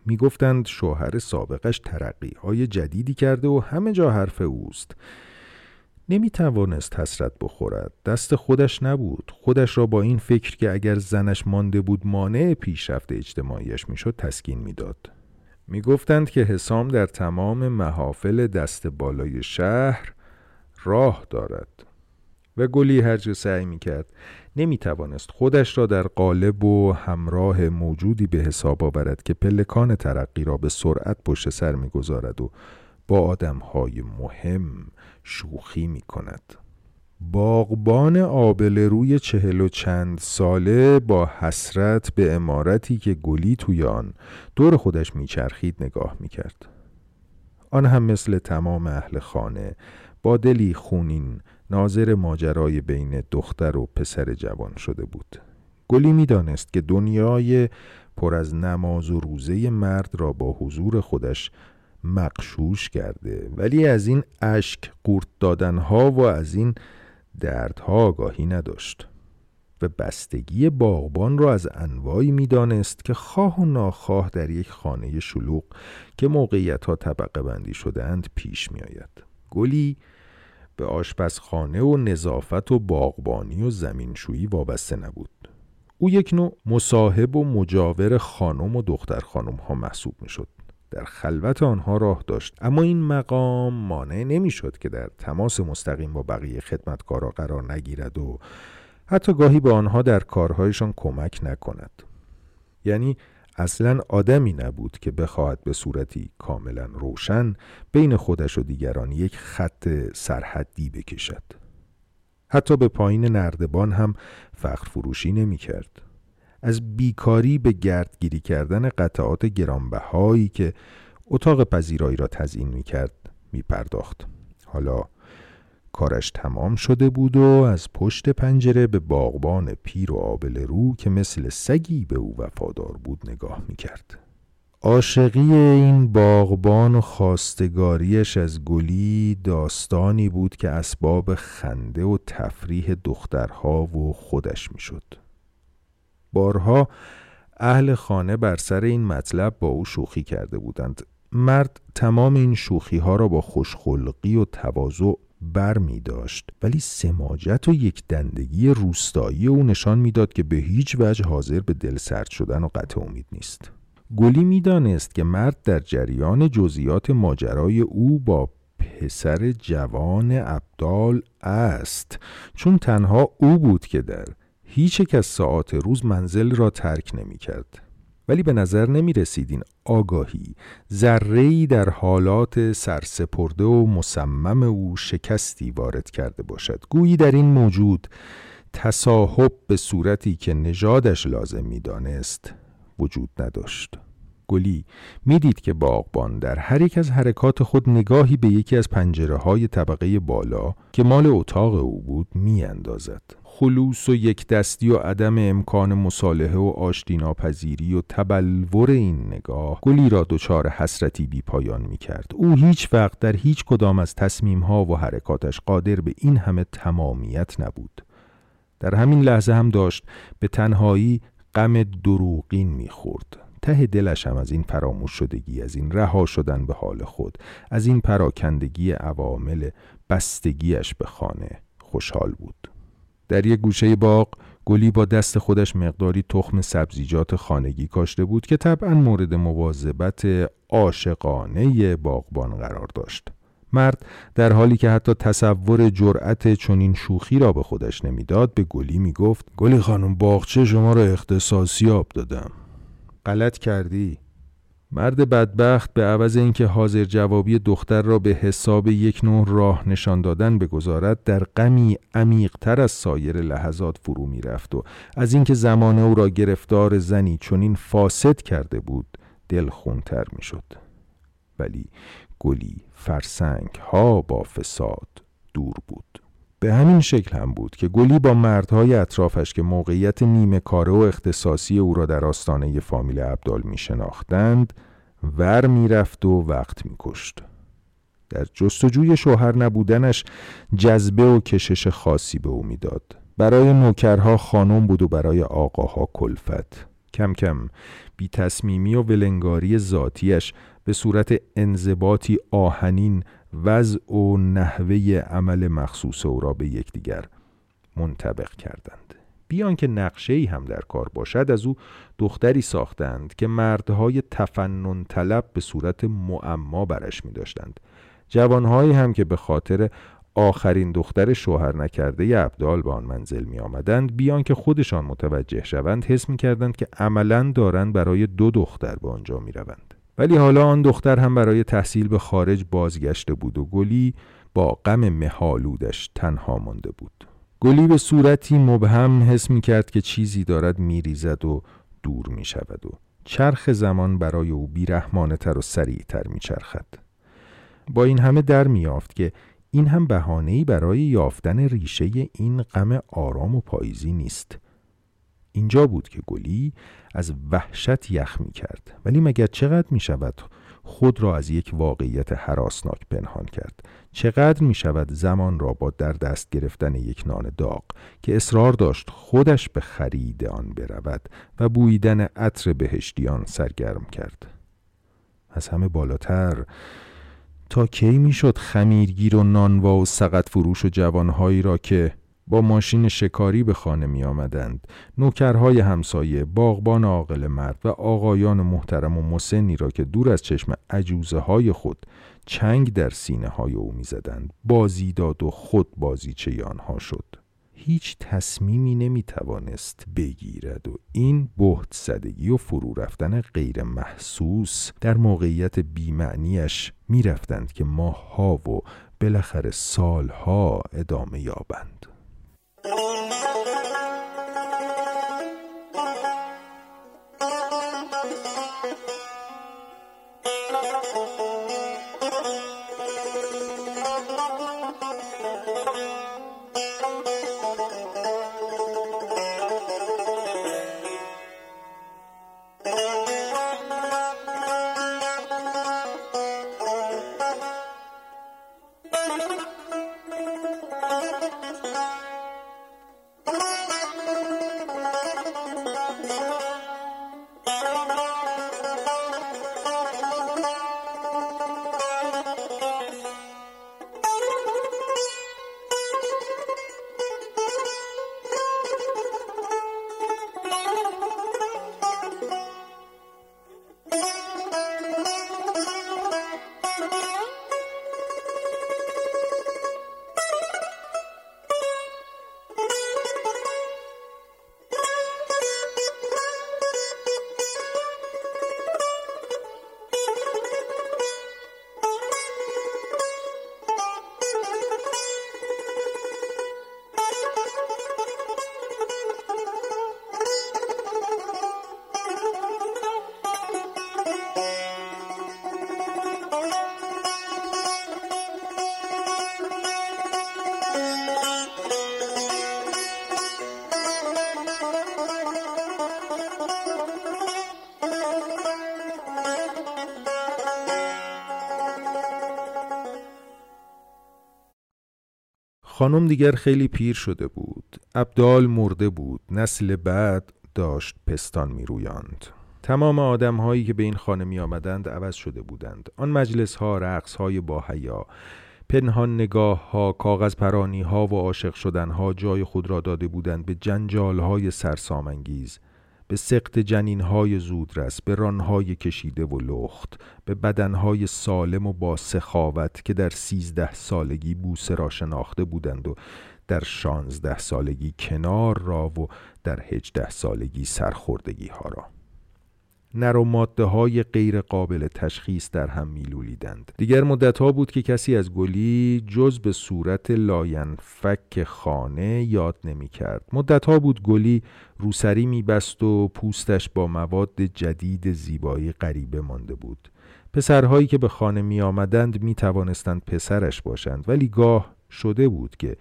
می‌گفتند شوهر سابقش ترقی های جدیدی کرده و همه جا حرف اوست. نمی توانست حسرت بخورد. دست خودش نبود. خودش را با این فکر که اگر زنش مانده بود مانع پیشرفت اجتماعیش می‌شد تسکین می‌داد. می‌گفتند که حسام در تمام محافل دست بالای شهر راه دارد. و گلی هرچه سعی می کرد نمی توانست خودش را در قالب و همراه موجودی به حساب آورد که پلکان ترقی را به سرعت پشت سر می گذارد و با آدم های مهم شوخی می کند. باغبان آبل روی چهل و چند ساله با حسرت به امارتی که گلی توی آن دور خودش میچرخید نگاه می‌کرد. آن هم مثل تمام اهل خانه با دلی خونین ناظر ماجرای بین دختر و پسر جوان شده بود گلی می‌دانست که دنیای پر از نماز و روزه مرد را با حضور خودش مقشوش کرده ولی از این اشک قورت دادنها و از این دردها آگاهی نداشت و بستگی باغبان را از انواعی می‌دانست که خواه و ناخواه در یک خانه شلوغ که موقعیت ها طبقه بندی شدهاند پیش می آید. گلی به آشپزخانه و نظافت و باغبانی و زمینشویی وابسته نبود. او یک نوع مصاحب و مجاور خانم و دختر خانم ها محسوب می شد. در خلوت آنها راه داشت اما این مقام مانع نمی شد که در تماس مستقیم با بقیه خدمتکارا قرار نگیرد و حتی گاهی به آنها در کارهایشان کمک نکند یعنی اصلا آدمی نبود که بخواهد به صورتی کاملا روشن بین خودش و دیگران یک خط سرحدی بکشد حتی به پایین نردبان هم فخر فروشی نمی کرد. از بیکاری به گردگیری کردن قطعات گرانبهایی که اتاق پذیرایی را تزیین می کرد می پرداخت. حالا کارش تمام شده بود و از پشت پنجره به باغبان پیر و آبل رو که مثل سگی به او وفادار بود نگاه می کرد. عاشقی این باغبان و خواستگاریش از گلی داستانی بود که اسباب خنده و تفریح دخترها و خودش می‌شد. بارها اهل خانه بر سر این مطلب با او شوخی کرده بودند مرد تمام این شوخی ها را با خوشخلقی و تواضع بر می داشت ولی سماجت و یک دندگی روستایی او نشان می‌داد که به هیچ وجه حاضر به دل سرد شدن و قطع امید نیست. گلی می‌دانست که مرد در جریان جزئیات ماجرای او با پسر جوان عبدال است. چون تنها او بود که در هیچ یک از ساعات روز منزل را ترک نمی کرد. ولی به نظر نمی رسید این آگاهی ذره‌ای در حالات سرسپرده و مصمم او شکستی وارد کرده باشد گویی در این موجود تصاحب به صورتی که نژادش لازم می دانست وجود نداشت گلی می‌دید که باغبان در هر یک از حرکات خود نگاهی به یکی از پنجره های طبقه بالا که مال اتاق او بود می اندازد. خلوص و یک دستی و عدم امکان مصالحه و آشتی ناپذیری و تبلور این نگاه گلی را دچار حسرتی بی پایان می کرد. او هیچ وقت در هیچ کدام از تصمیم ها و حرکاتش قادر به این همه تمامیت نبود. در همین لحظه هم داشت به تنهایی غم دروغین می‌خورد ته دلش هم از این فراموش شدگی از این رها شدن به حال خود از این پراکندگی عوامل بستگیش به خانه خوشحال بود در یک گوشه باغ گلی با دست خودش مقداری تخم سبزیجات خانگی کاشته بود که طبعا مورد مواظبت عاشقانه باغبان قرار داشت. مرد در حالی که حتی تصور جرأت چنین شوخی را به خودش نمی‌داد به گلی می‌گفت گلی خانم باغچه شما را اختصاصی آب دادم. غلط کردی. مرد بدبخت به عوض اینکه حاضر جوابی دختر را به حساب یک نوع راه نشان دادن بگذارد در غمی عمیقتر از سایر لحظات فرو می‌رفت و از اینکه زمانه او را گرفتار زنی چنین فاسد کرده بود دل خونتر می‌شد. ولی گلی فرسنگ ها با فساد دور بود. به همین شکل هم بود که گلی با مردهای اطرافش که موقعیت نیمه کاره و اختصاصی او را در آستانه فامیل عبدال می شناختند ور می رفت و وقت می کشت. در جستجوی شوهر نبودنش جذبه و کشش خاصی به او می‌داد. برای نوکرها خانم بود و برای آقاها کلفت. کم کم بی تصمیمی و ولنگاری ذاتیش به صورت انضباطی آهنین وضع و نحوه عمل مخصوص او را به یکدیگر منطبق کردند بیان که نقشه ای هم در کار باشد از او دختری ساختند که مردهای تفنن طلب به صورت معما برش می داشتند جوانهایی هم که به خاطر آخرین دختر شوهر نکرده عبدال به آن منزل می آمدند بیان که خودشان متوجه شوند حس می کردند که عملا دارند برای دو دختر به آنجا می روند. ولی حالا آن دختر هم برای تحصیل به خارج بازگشته بود و گلی با غم مهالودش تنها مانده بود گلی به صورتی مبهم حس می کرد که چیزی دارد می ریزد و دور می شود و چرخ زمان برای او بیرحمانه تر و سریعتر می چرخد. با این همه در می یافت که این هم بهانه‌ای برای یافتن ریشه این غم آرام و پاییزی نیست اینجا بود که گلی از وحشت یخ می کرد ولی مگر چقدر می شود خود را از یک واقعیت حراسناک پنهان کرد؟ چقدر می شود زمان را با در دست گرفتن یک نان داغ که اصرار داشت خودش به خرید آن برود و بویدن عطر بهشتیان سرگرم کرد؟ از همه بالاتر تا کی می‌شد خمیرگیر و نانوا و سقط فروش و جوانهایی را که با ماشین شکاری به خانه می آمدند نوکرهای همسایه باغبان عاقل مرد و آقایان محترم و مسنی را که دور از چشم عجوزه های خود چنگ در سینه های او می زدند بازی داد و خود بازیچه آنها شد. هیچ تصمیمی نمی توانست بگیرد و این بهت زدگی و فرو رفتن غیر محسوس در موقعیت بیمعنیش می رفتند که ماهها و بالاخره سالها ادامه یابند. Música خانم دیگر خیلی پیر شده بود. ابدال مرده بود. نسل بعد داشت پستان می رویاند تمام آدم هایی که به این خانه می آمدند عوض شده بودند. آن مجلس ها رقص های با حیا پنهان نگاه ها کاغذ پرانی ها و عاشق شدن ها جای خود را داده بودند به جنجال های سرسامانگیز. به سقط جنین های زودرس به رانهای کشیده و لخت به بدنهای سالم و با سخاوت که در سیزده سالگی بوسه را شناخته بودند و در شانزده سالگی کنار را و در هجده سالگی سرخوردگی ها را. نر و ماده های غیر قابل تشخیص در هم میلولیدند. دیگر مدت ها بود که کسی از گلی جز به صورت لاینفک خانه یاد نمی کرد مدت ها بود گلی روسری می بست و پوستش با مواد جدید زیبایی غریبه مانده بود. پسرهایی که به خانه می آمدند می توانستند پسرش باشند ولی گاه شده بود که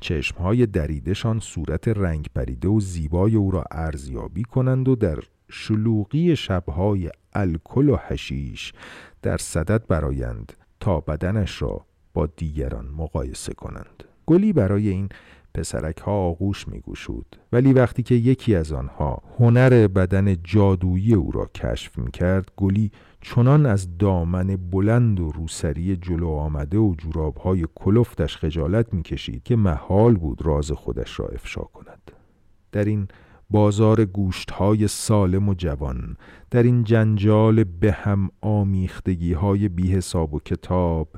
چشمهای دریدشان صورت رنگ پریده و زیبای او را ارزیابی کنند و در شلوغی شبهای الکل و حشیش در صدد برایند تا بدنش را با دیگران مقایسه کنند. گلی برای این پسرک ها آغوش می گوشود ولی وقتی که یکی از آنها هنر بدن جادویی او را کشف می کرد گلی چنان از دامن بلند و روسری جلو آمده و جوراب های کلفتش خجالت می کشید که محال بود راز خودش را افشا کند. در این بازار گوشت های سالم و جوان. در این جنجال به هم آمیختگی های بی حساب و کتاب.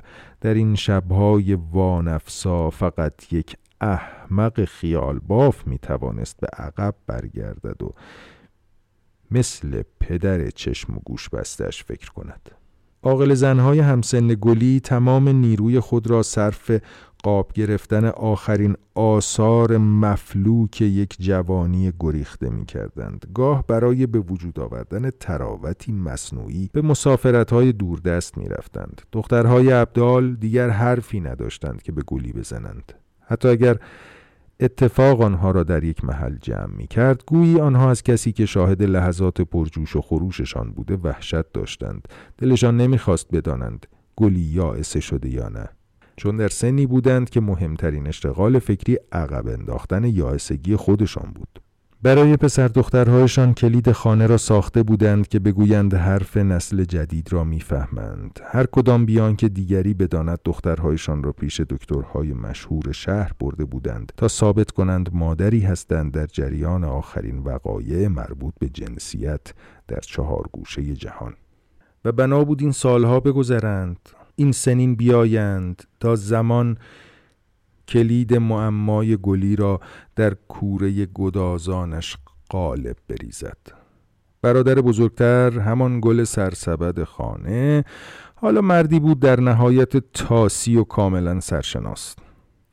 در این شبهای وانفسا فقط یک احمق خیال باف می توانست به عقب برگردد و مثل پدر چشم و گوش بستش فکر کند. عاقل زنهای همسن گلی تمام نیروی خود را صرف قاب گرفتن آخرین آثار مفلوک یک جوانی گریخته می کردند. گاه برای به وجود آوردن تراوتی مصنوعی به مسافرت های دوردست می رفتند. دخترهای ابدال دیگر حرفی نداشتند که به گلی بزنند. حتی اگر اتفاق آنها را در یک محل جمع می کرد گویی آنها از کسی که شاهد لحظات پرجوش و خروششان بوده وحشت داشتند دلشان نمی‌خواست بدانند گلی یائسه شده یا نه چون در سنی بودند که مهمترین اشتغال فکری عقب انداختن یائسگی خودشان بود. برای پسر دخترهایشان کلید خانه را ساخته بودند که بگویند حرف نسل جدید را می‌فهمند. هر کدام بیان که دیگری بداند دخترهایشان را پیش دکترهای مشهور شهر برده بودند تا ثابت کنند مادری هستند در جریان آخرین وقایع مربوط به جنسیت در چهار گوشه جهان. و بنا بود این سالها بگذرند. این سنین بیایند تا زمان کلید معمای گلی را در کوره گدازانش قالب بریزد برادر بزرگتر همان گل سرسبد خانه حالا مردی بود در نهایت تاسی و کاملا سرشناس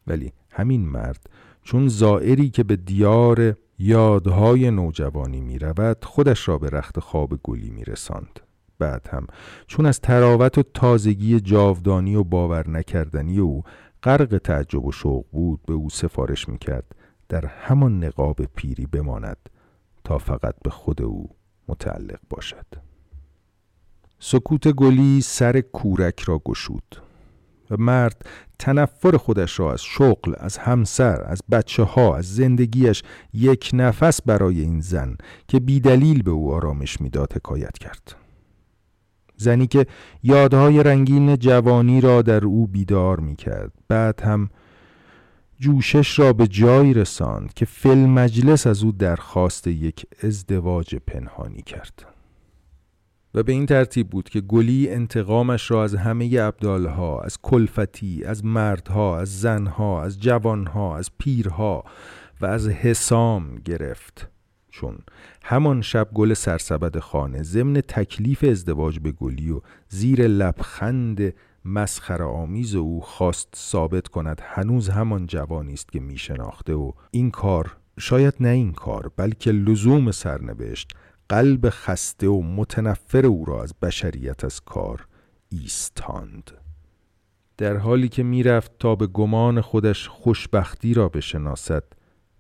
ولی همین مرد چون زائری که به دیار یادهای نوجوانی می رود خودش را به رخت خواب گلی می رساند. بعد هم. چون از تراوت و تازگی جاودانی و باور نکردنی او غرق تعجب و شوق بود به او سفارش می‌کرد در همان نقاب پیری بماند تا فقط به خود او متعلق باشد. سکوت گلی سر کورک را گشود. و مرد تنفر خودش را از شغل، از همسر، از بچه ها، از زندگیش یک نفس برای این زن که بیدلیل به او آرامش می‌داد حکایت کرد. زنی که یادهای رنگین جوانی را در او بیدار می کرد بعد هم جوشش را به جایی رساند که فل مجلس از او درخواست یک ازدواج پنهانی کرد. و به این ترتیب بود که گلی انتقامش را از همه ابدالها از کلفتی از مردها از زنها از جوانها از پیرها و از حسام گرفت. چون همان شب گل سرسبد خانه ضمن تکلیف ازدواج به گلی و زیر لبخند مسخره آمیز او خواست ثابت کند هنوز همان جوانی است که می شناخته و این کار شاید نه این کار بلکه لزوم سرنوشت قلب خسته و متنفر او را از بشریت از کار ایستاند. در حالی که می‌رفت تا به گمان خودش خوشبختی را بشناسد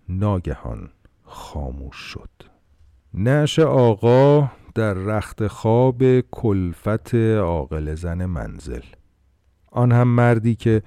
ناگهان خاموش شد. نش آقا در رخت خواب کلفت عاقل زن منزل. آن هم مردی که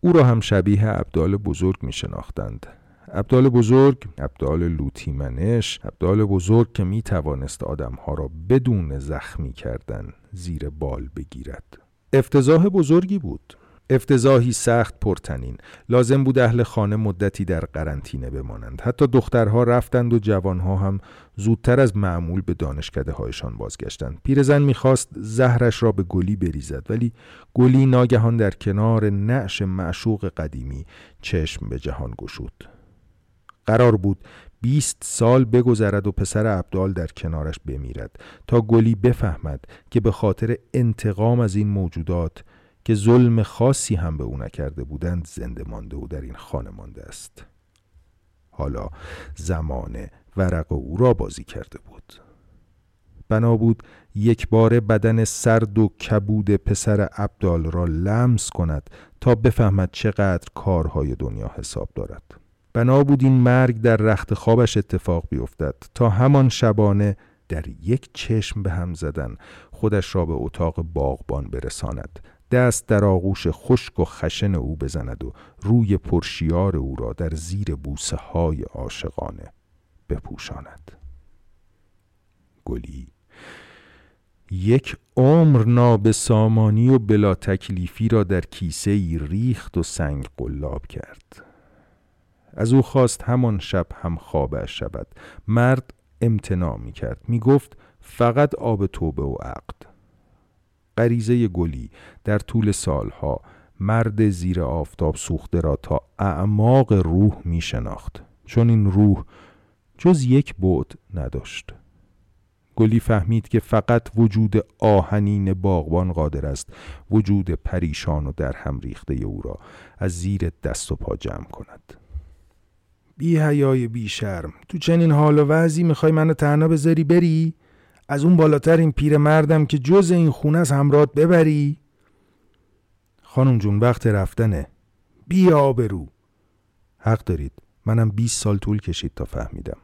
او را هم شبیه ابدال بزرگ می شناختند ابدال بزرگ، ابدال لوتیمنش، ابدال بزرگ که می توانست آدمها را بدون زخمی کردن زیر بال بگیرد. افتضاح بزرگی بود. افتضاحی سخت پرتنین. لازم بود اهل خانه مدتی در قرنطینه بمانند. حتی دخترها رفتند و جوانها هم زودتر از معمول به دانشکده هایشان بازگشتند. پیرزن می‌خواست زهرش را به گلی بریزد ولی گلی ناگهان در کنار نعش معشوق قدیمی چشم به جهان گشود. قرار بود بیست سال بگذرد و پسر عبدال در کنارش بمیرد تا گلی بفهمد که به خاطر انتقام از این موجودات که ظلم خاصی هم به او نکرده بودند زنده مانده و در این خانه مانده است. حالا زمان ورق او را بازی کرده بود. بنا بود یک بار بدن سرد و کبود پسر عبدال را لمس کند تا بفهمد چقدر کارهای دنیا حساب دارد. بنا بود این مرگ در رخت خوابش اتفاق بیفتد تا همان شبانه در یک چشم به هم زدن خودش را به اتاق باغبان برساند. دست در آغوش خشک و خشن او بزند و روی پرشیار او را در زیر بوسه های عاشقانه بپوشاند. گلی یک عمر نابسامانی و بلا تکلیفی را در کیسه ای ریخت و سنگ قلاب کرد. از او خواست همان شب هم خوابش شود. مرد امتناع می کرد می گفت فقط آب توبه و عقد. غریزه گلی در طول سالها مرد زیر آفتاب سوخته را تا اعماق روح می شناخت چون این روح جز یک بعد نداشت. گلی فهمید که فقط وجود آهنین باغبان قادر است. وجود پریشان و در هم ریخته او را از زیر دست و پا جمع کند. بی حیای بی شرم. تو چنین حال و وضعی می‌خوای منو تنها بذاری؟ بری؟ از اون بالاتر این پیر مردم که جز این خونه از همرات ببری؟ خانم جون وقت رفتنه. بی آبرو. حق دارید. منم 20 سال طول کشید تا فهمیدم.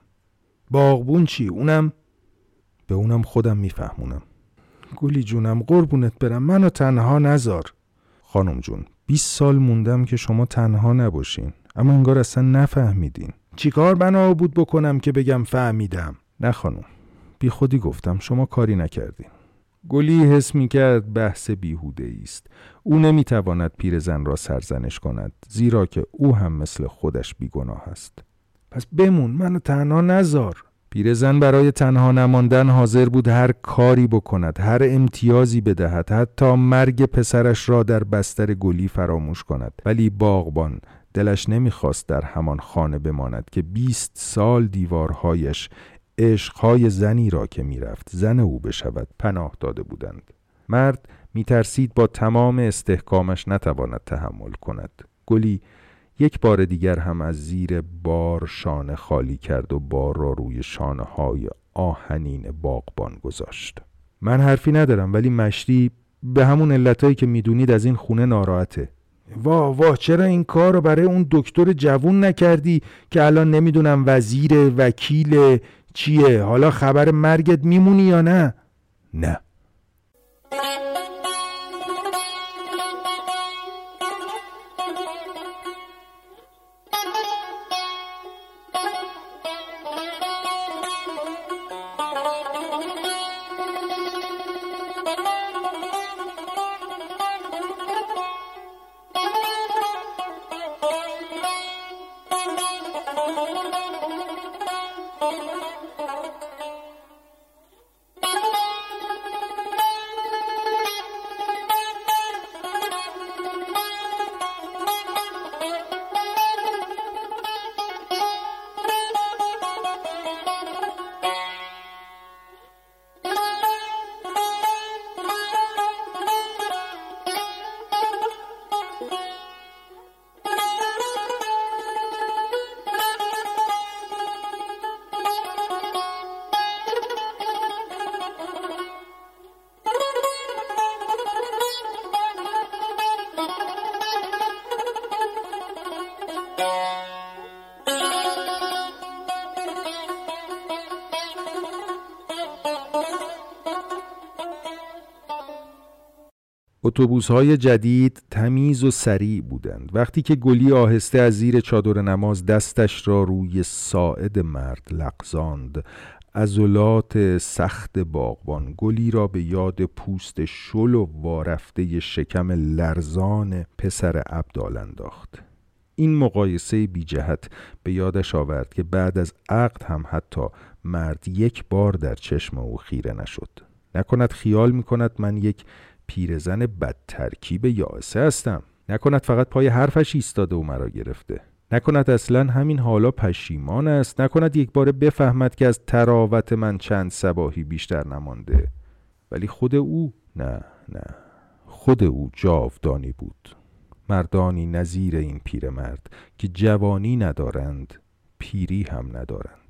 باغبون چی؟ اونم؟ به اونم خودم میفهمونم. گلی جونم قربونت برم. منو تنها نزار خانم جون 20 سال موندم که شما تنها نباشین. اما انگار اصلا نفهمیدین. چیکار بنا بود بکنم که بگم فهمیدم؟ نه خانم. بی خودی گفتم شما کاری نکردین گلی حس می کرد بحث بیهوده است. او نمی تواند پیرزن را سرزنش کند زیرا که او هم مثل خودش بیگناه است. پس بمون منو تنها نزار پیرزن برای تنها نماندن حاضر بود هر کاری بکند هر امتیازی بدهد حتی مرگ پسرش را در بستر گلی فراموش کند. ولی باغبان دلش نمی‌خواست در همان خانه بماند که بیست سال دیوارهایش عشقهای زنی را که می‌رفت زن او بشود پناه داده بودند. مرد میترسید با تمام استحکامش نتواند تحمل کند. گلی یک بار دیگر هم از زیر بار شانه خالی کرد و بار را روی شانه های آهنین باغبان گذاشت. من حرفی ندارم ولی مشتی به همون علتهایی که می‌دونید از این خونه ناراحته. واه واه چرا این کار رو برای اون دکتر جوون نکردی که الان نمی‌دونم وزیر وکیل چیه؟ حالا خبر مرگت میمونی یا نه؟ نه. اتوبوس های جدید تمیز و سریع بودند. وقتی که گلی آهسته از زیر چادر نماز دستش را روی ساعد مرد لغزاند عضلات سخت باغبان گلی را به یاد پوست شل و وارفته شکم لرزان پسر عبدال انداخت. این مقایسه بی جهت به یادش آورد که بعد از عقد هم حتی مرد یک بار در چشم او خیره نشد. نکند خیال می کند من یک پیرزن بد ترکیب یائسه هستم. نکند فقط پای حرفش ایستاده و مرا گرفته. نکند اصلا همین حالا پشیمان است. نکند یک بار بفهمد که از تراوت من چند سباهی بیشتر نمانده. ولی خود او نه نه. خود او جاودانی بود. مردانی نظیر این پیرمرد که جوانی ندارند پیری هم ندارند.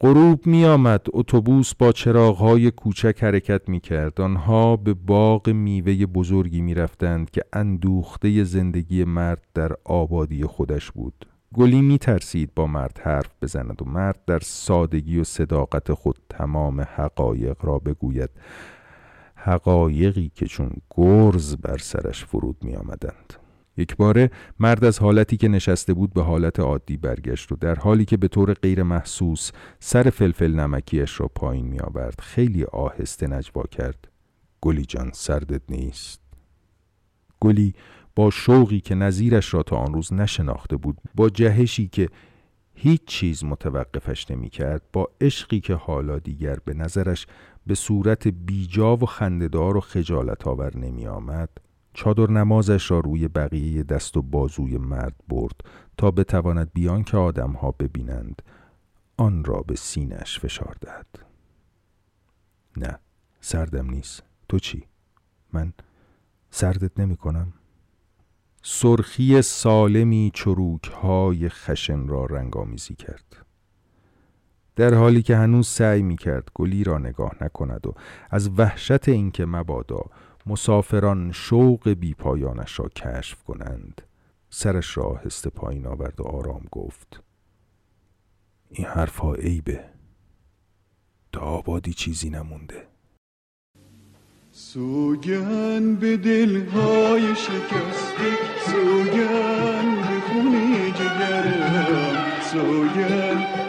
غروب می آمد اتوبوس با چراغهای کوچک حرکت می کرد آنها به باغ میوه بزرگی می رفتند که اندوخته زندگی مرد در آبادی خودش بود. گلی می ترسید با مرد حرف بزند و مرد در سادگی و صداقت خود تمام حقایق را بگوید. حقایقی که چون گرز بر سرش فرود می آمدند یک باره مرد از حالتی که نشسته بود به حالت عادی برگشت و در حالی که به طور غیر محسوس سر فلفل نمکیش را پایین می آورد خیلی آهسته نجوا کرد. گلی جان سردت نیست. گلی با شوقی که نظیرش را تا آن روز نشناخته بود با جهشی که هیچ چیز متوقفش نمی کرد با عشقی که حالا دیگر به نظرش به صورت بیجا و خندهدار و خجالت آور نمی آمد چادر نمازش را روی بقیه دست و بازوی مرد برد تا بتواند بیان که آدمها ببینند آن را به سینش فشار دهد نه سردم نیست تو چی؟ من سردت نمی کنم؟ سرخی سالمی چروک های خشن را رنگامیزی کرد در حالی که هنوز سعی می کرد گلی را نگاه نکند و از وحشت اینکه مبادا مسافران شوق بی پایانش را کشف کنند. سرش را آهسته پایین آورد و آرام گفت. این حرفها عیبه. تا آبادی چیزی نمونده. سوگن به دلهای شکسته سوگن به خونه جگرم سوگن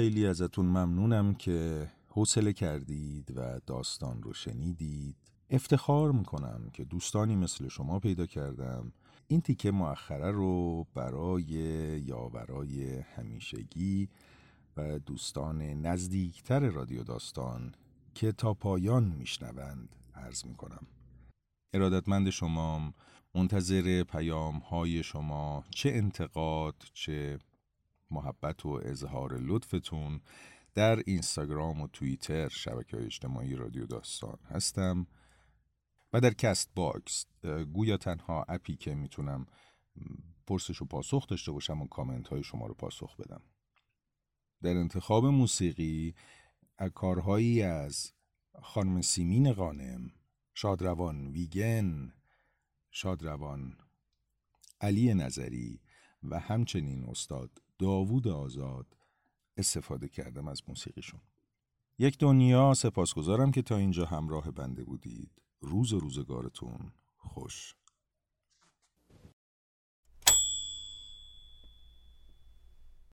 خیلی ازتون ممنونم که حوصله کردید و داستان رو شنیدید. افتخار می‌کنم که دوستانی مثل شما پیدا کردم. این تیکه مؤخره رو برای یاورای همیشگی و دوستان نزدیکتر رادیو داستان که تا پایان میشنوند عرض می‌کنم. ارادتمند شما منتظر پیام های شما چه انتقاد چه محبت و اظهار لطفتون در اینستاگرام و توییتر شبکه های اجتماعی رادیو داستان هستم و در Castbox گویا تنها app ی که می‌تونم پرسش و پاسخ داشته باشم و کامنت های شما رو پاسخ بدم. در انتخاب موسیقی کارهایی از خانم سیمین غانم شادروان ویگن شادروان علی نظری و همچنین استاد داوود آزاد استفاده کردم از موسیقیشون. یک دنیا سپاسگزارم که تا اینجا همراه بنده بودید. روز روزگارتون خوش.